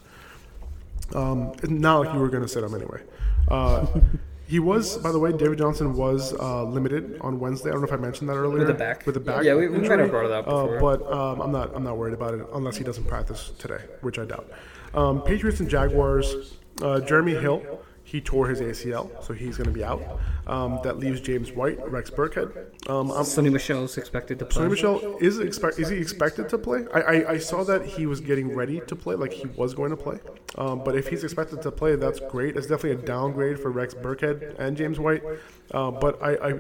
Um, not like you were going to sit him anyway. Uh, he was, by the way, David Johnson was uh, limited on Wednesday. I don't know if I mentioned that earlier. With the back. With the back. Yeah, we- we might injury. have brought it up Uh, but um, I'm not. I'm not worried about it unless he doesn't practice today, which I doubt. Um, Patriots and Jaguars. Uh, Jeremy Hill. He tore his ACL, so he's going to be out. Um, that leaves James White, Rex Burkhead. Um, I'm, Sony Michel is expected to play. Sony Michel is expect is he expected to play? I, I, I saw that he was getting ready to play, like he was going to play. Um, but if he's expected to play, that's great. It's definitely a downgrade for Rex Burkhead and James White. Uh, but I, I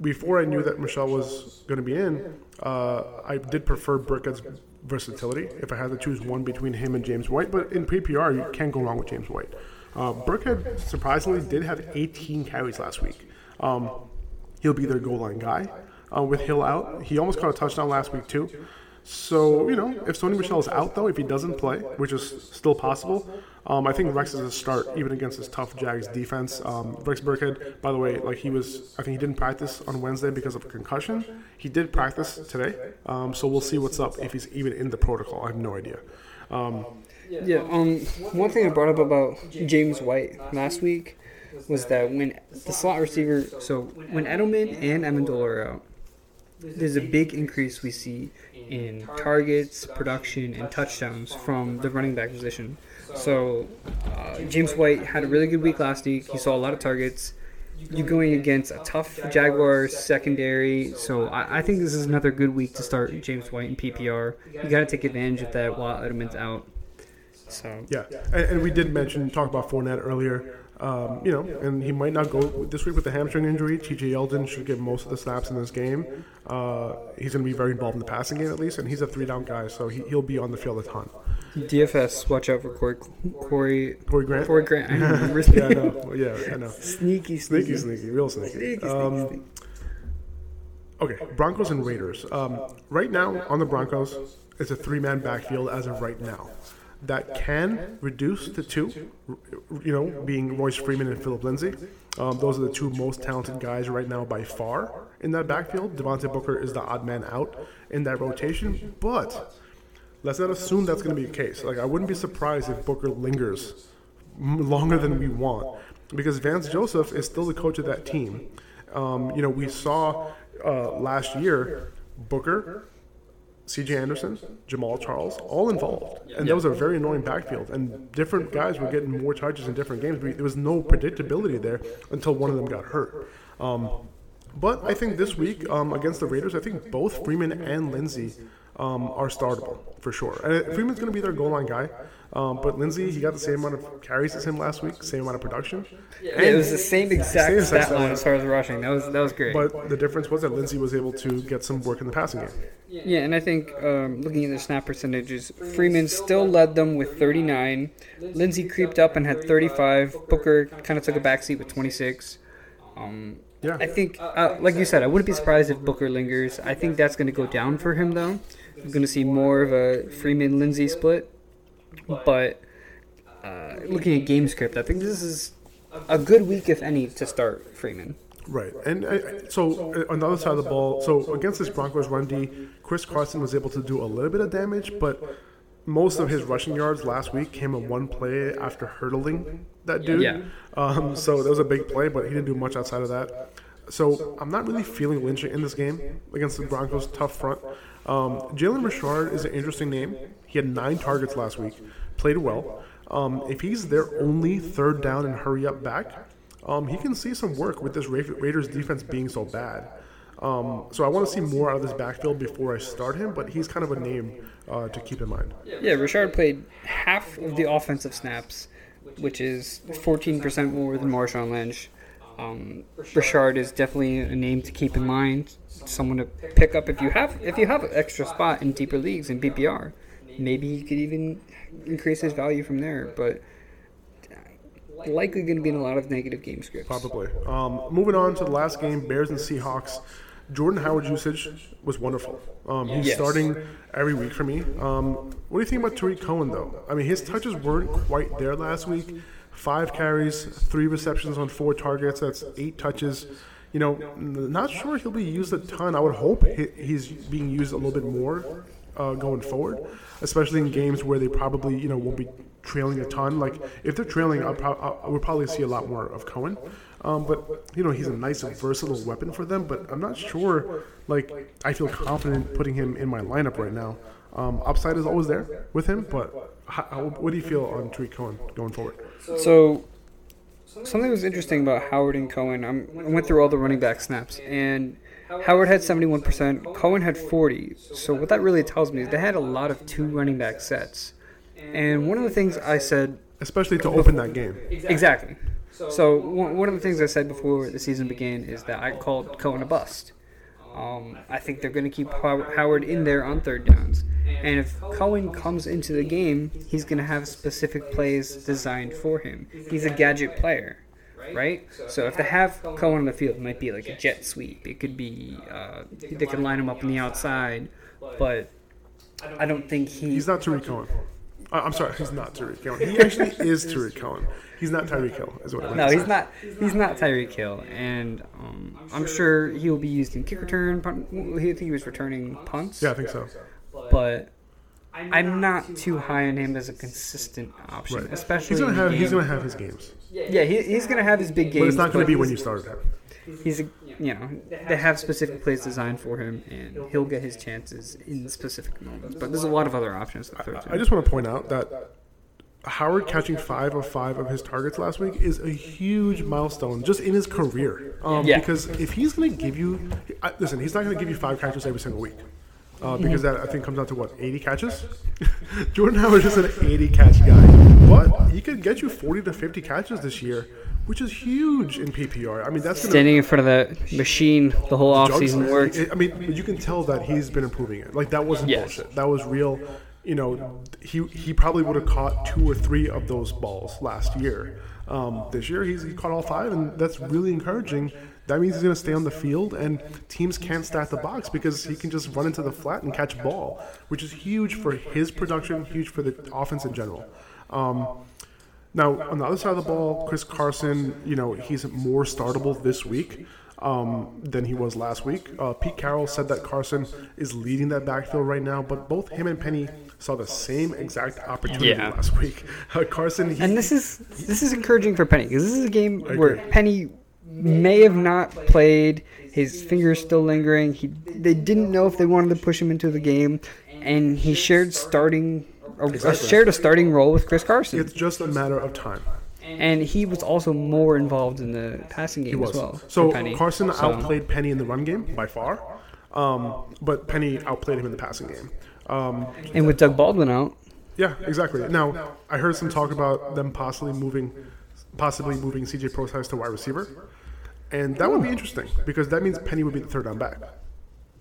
before I knew that Michel was going to be in, uh, I did prefer Burkhead's versatility if I had to choose one between him and James White. But in PPR, you can't go wrong with James White. Uh, surprisingly did have 18 carries last week. Um, he'll be their goal line guy. Uh, with Hill out, he almost caught a touchdown last week too. So you know, if Sony Michel is out though, if he doesn't play, which is still possible, um, I think Rex is a start even against this tough Jags defense. Um, Rex Burkhead, by the way, like he was, I think he didn't practice on Wednesday because of a concussion. He did practice today, um, so we'll see what's up if he's even in the protocol. I have no idea. Um, Yeah. Um. One thing I brought up about James White last week was that when the slot receiver, so when Edelman and Amendola are out, there's a big increase we see in targets, production, and touchdowns from the running back position. So uh, James White had a really good week last week. He saw a lot of targets. You're going against a tough Jaguars secondary, so I, I think this is another good week to start James White in PPR. You got to take advantage of that while Edelman's out. So Yeah, and, and we did mention talk about Fournette earlier. Um, you know, and he might not go this week with the hamstring injury. T.J. Yeldon should get most of the snaps in this game. Uh, he's going to be very involved in the passing game at least, and he's a three-down guy, so he, he'll be on the field a ton. DFS, watch out for Corey Corey Corey Grant. Corey Grant. I remember Yeah, I know. Yeah, I know. Sneaky, Sneaky, sneaky, sneaky, real sneaky. sneaky, sneaky, Um, sneaky. Okay, Broncos and Raiders. Um, right now on the Broncos, it's a three-man backfield as of right now. That can reduce to two, you know, being Royce Freeman and Phillip Lindsay. Um, those are the two most talented guys right now by far in that backfield. Devontae Booker is the odd man out in that rotation, but let's not assume that's going to be the case. Like, I wouldn't be surprised if Booker lingers longer than we want because Vance Joseph is still the coach of that team. Um, you know, we saw uh, last year Booker, C.J. Anderson, Jamaal Charles, all involved, and that was a very annoying backfield. And different guys were getting more touches in different games. There was no predictability there until one of them got hurt. Um, but I think this week um, against the Raiders, I think both Freeman and Lindsay um, are startable for sure. And Freeman's going to be their goal line guy. Um, but Lindsay, he got the same amount of carries as him last week, same amount of production. Yeah, it was the same exact Same stat exact line as far as rushing. That was that was great. But the difference was that Lindsay was able to get some work in the passing game. Yeah, and I think um, looking at the snap percentages, Freeman still led them with 39. Lindsay creeped up and had 35. Booker kind of took a backseat with 26. Um, Yeah. I think, uh, like you said, I wouldn't be surprised if Booker lingers. I think that's going to go down for him, though. We're going to see more of a Freeman Lindsay split. But uh, looking at game script, I think this is a good week, if any, to start Freeman. Right, and uh, so uh, on the other side of the ball, so against this Broncos run D, Chris Carson was able to do a little bit of damage, but most of his rushing yards last week came in one play after hurdling that dude. Yeah. Um, so that was a big play, but he didn't do much outside of that. So I'm not really feeling Lynch in this game against the Broncos' tough front. Um, Jalen Richard is an interesting name. He had nine targets last week, played well. Um, if he's their only third down and hurry up back, um, he can see some work with this Ra- Raiders defense being so bad. Um, so I want to see more out of this backfield before I start him, but he's kind of a name uh, to keep in mind. Yeah, Richard played half of the offensive snaps, which is 14% more than Marshawn Lynch. Um, Richard is definitely a name to keep in mind, someone to pick up if you have if you have an extra spot in deeper leagues in PPR. Maybe you could even increase his value from there, but likely going to be in a lot of negative game scripts. Probably. Um, moving on to the last game, Bears and Seahawks. Jordan Howard's usage was wonderful. Um, he's Yes. starting every week for me. Um, what do you think about Tarik Cohen, though? I mean, his touches weren't quite there last week. Five carries, three receptions on four targets. That's eight touches. You know, not sure he'll be used a ton. I would hope he's being used a little bit more uh, going forward, especially in games where they probably, you know, won't be trailing a ton. Like if they're trailing, I'll pro- I would probably see a lot more of Cohen. Um, but you know, he's a nice, versatile weapon for them. But I'm not sure. Like I feel confident putting him in my lineup right now. Um, upside is always there with him, but how, what do you feel on Tarik Cohen going forward? So, something was interesting about Howard and Cohen. I'm, I went through all the running back snaps, and Howard had 71%, Cohen had 40. So, what that really tells me is they had a lot of two running back sets. And one of the things I said Especially to open that game. Exactly. So one one of the things I said before the season began is that I called Cohen a bust. Um, I think they're going to keep Howard in there on third downs, and if Cohen comes into the game, he's going to have specific plays designed for him. He's a gadget player, right? So if they have Cohen on the field, it might be like a jet sweep. It could be uh, they could line him up on the outside, but I don't think he. He's not Tarik Cohen. Uh, I'm sorry, he's not Tarik Cohen. He actually is Tarik Cohen. He's not Tyreek Hill, is what I meant No, he's not. He's not Tyreek Hill, and um, I'm sure he will be used in kick return. Punt, I think he was returning punts. Yeah, I think so. but I'm not too high on him as a consistent option, Right. especially. He's gonna have he's gonna have his games, Yeah, he, he's gonna have his big games. but it's not gonna be when you he's- started him. He's a, you know, they have specific plays designed for him, and he'll get his chances in specific moments. But there's a lot of other options to throw to. I just want to point out that Howard catching five of five of his targets last week is a huge milestone just in his career. Um, Yeah. Because if he's going to give you, I, listen, he's not going to give you five catches every single week. Uh, because that I think comes out to what 80 catches. Jordan Howard is an 80 catch guy, but he could get you 40 to 50 catches this year, which is huge in PPR. I mean, that's going to Standing in front of the machine the whole offseason worked. I mean, you can tell that he's been improving it. Like that wasn't Yes. bullshit. That was real. You know, he he probably would have caught two or three of those balls last year. Um, this year, he's he caught all five, and that's really encouraging. That means he's going to stay on the field, and teams can't stack the box because he can just run into the flat and catch ball, which is huge for his production, huge for the offense in general. Um, now, on the other side of the ball, Chris Carson, you know, he's more startable this week um, than he was last week. Uh, Pete Carroll said that Carson is leading that backfield right now, but both him and Penny saw the same exact opportunity Yeah. last week. Uh, Carson, he, And this is this is encouraging for Penny because this is a game where. Penny may have not played. His fingers still lingering. He they didn't know if they wanted to push him into the game, and he shared starting uh, shared a starting role with Chris Carson. It's just a matter of time. and he was also more involved in the passing game as well. so Penny. Carson So- outplayed Penny in the run game by far, um, but Penny outplayed him in the passing game. Um, and with Doug Baldwin out, yeah, exactly. Now I heard some talk about them possibly moving, possibly moving CJ Procise to wide receiver, and that would be interesting because that means Penny would be the third down back.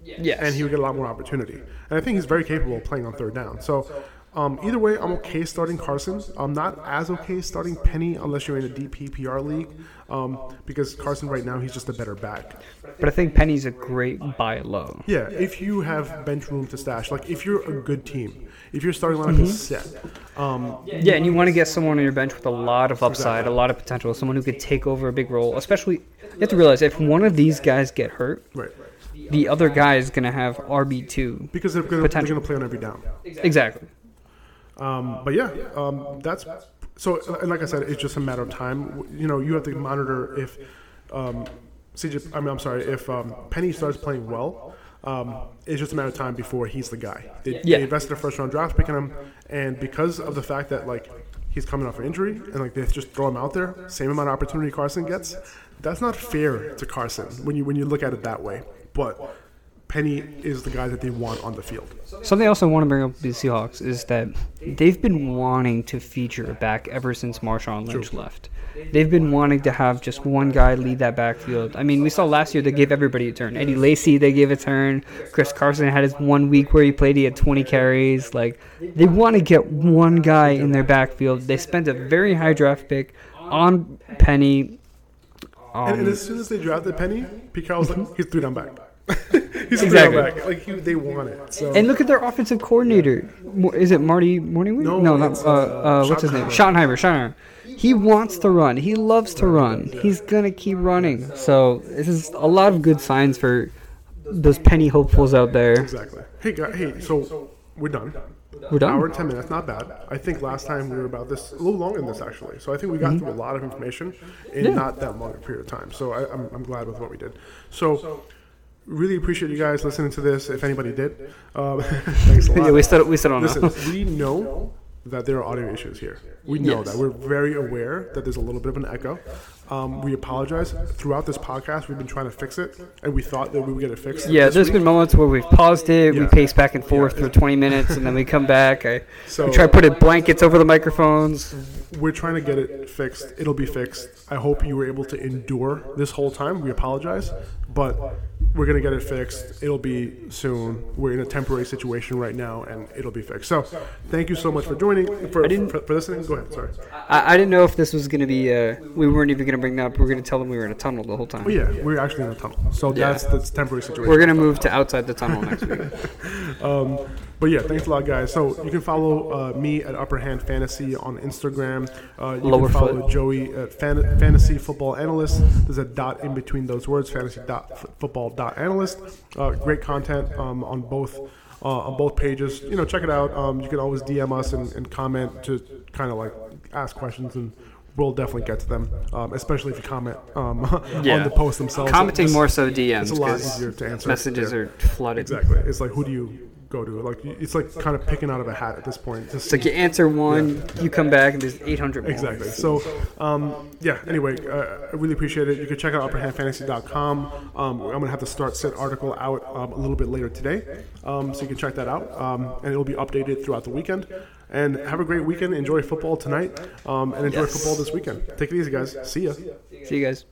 yes, and he would get a lot more opportunity. And I think he's very capable of playing on third down. So um, either way, I'm okay starting Carson. I'm not as okay starting Penny unless you're in a deep PPR league, um, because Carson right now he's just a better back. but I think Penny's a great buy low. Yeah, if you have bench room to stash, like if you're a good team, if your starting lineup is set, um, Yeah, and you want to get someone on your bench with a lot of upside, a lot of potential, someone who could take over a big role. Especially, you have to realize if one of these guys get hurt, right? the other guy is going to have RB two. Because they're going to play on every down. Exactly. Um, but yeah, um, that's so. And like I said, it's just a matter of time. You know, you have to monitor if um, CJ. I mean, I'm sorry, if um, Penny starts playing well. Um, it's just a matter of time before he's the guy. They, Yeah. they invested a first round draft pick in him, and because of the fact that like he's coming off an injury and like they just throw him out there, same amount of opportunity Carson gets. That's not fair to Carson when you when you look at it that way. But Penny is the guy that they want on the field. Something else I want to bring up with the Seahawks is that they've been wanting to feature a back ever since Marshawn Lynch left. They've been wanting to have just one guy lead that backfield. I mean, we saw last year they gave everybody a turn. Eddie Lacy, they gave a turn. Chris Carson had his one week where he played, he had 20 carries. Like, they want to get one guy in their backfield. They spent a very high draft pick on Penny. And, and Um, as soon as they drafted Penny, Pete Carroll was like, he's three down back. he's Exactly. three down back. Like he, they want it. So And look at their offensive coordinator. Is it Marty Mornhinweg? No, no, not it's, uh, uh, what's his name? Schottenheimer. Schottenheimer. He wants to run. He loves to run. He's gonna keep running. So this is a lot of good signs for those penny hopefuls out there. exactly. Hey, guy, hey. So we're done. We're Hour done. and ten minutes, not bad. I think last time we were about this a little longer than this actually. So I think we got through a lot of information in Mm-hmm. Yeah. not that long a period of time. So I, I'm, I'm glad with what we did. So really appreciate you guys listening to this. If anybody did, um, thanks a lot. Yeah, we still we still don't know. We know that there are audio issues here. We know Yes. that. We're very aware that there's a little bit of an echo. Um, we apologize. Throughout this podcast, we've been trying to fix it, and we thought that we would get it fixed. Yeah, this there's week. been moments where we've paused it, we Yeah. pace back and forth Yeah. for 20 minutes, and then we come back. I So- we try to put it blankets over the microphones. We're trying to get it fixed. It'll be fixed. I hope you were able to endure this whole time. We apologize, but we're gonna get it fixed. It'll be soon. We're in a temporary situation right now, and it'll be fixed. So, thank you so much for joining, for, didn't- for, for listening. Go ahead. Sorry. I, I didn't know if this was going to be. Uh, we weren't even going to bring that up. We are going to tell them we were in a tunnel the whole time. Oh yeah, we're actually in a tunnel. So Yeah. that's that's temporary situation. We're gonna move to outside the tunnel next week. Um, but yeah, thanks a lot, guys. So you can follow uh, me at Upper Hand Fantasy on Instagram. Uh, you Lower can follow foot. Joey at fan- Fantasy Football Analyst. There's a dot in between those words, Fantasy dot f- Football dot Analyst. Uh, great content um, on both. Uh, on both pages, you know, check it out. Um, you can always DM us and, and comment to kind of like ask questions, and we'll definitely get to them. Um, especially if you comment um, on the post themselves. Commenting more so DMs It's a lot easier to answer. messages Yeah. are flooded. Exactly. It's like who do you go to? Like it's like kind of picking out of a hat at this point. Just It's like you answer one, you come back, and there's 800 more. Exactly. So, um, yeah. Anyway, uh, I really appreciate it. You can check out UpperHandFantasy.com. Um, I'm gonna have the start sit article out um, a little bit later today, um, so you can check that out, um, and it'll be updated throughout the weekend. And have a great weekend. Enjoy football tonight, um, and enjoy Yes. football this weekend. Take it easy, guys. See ya. See you guys.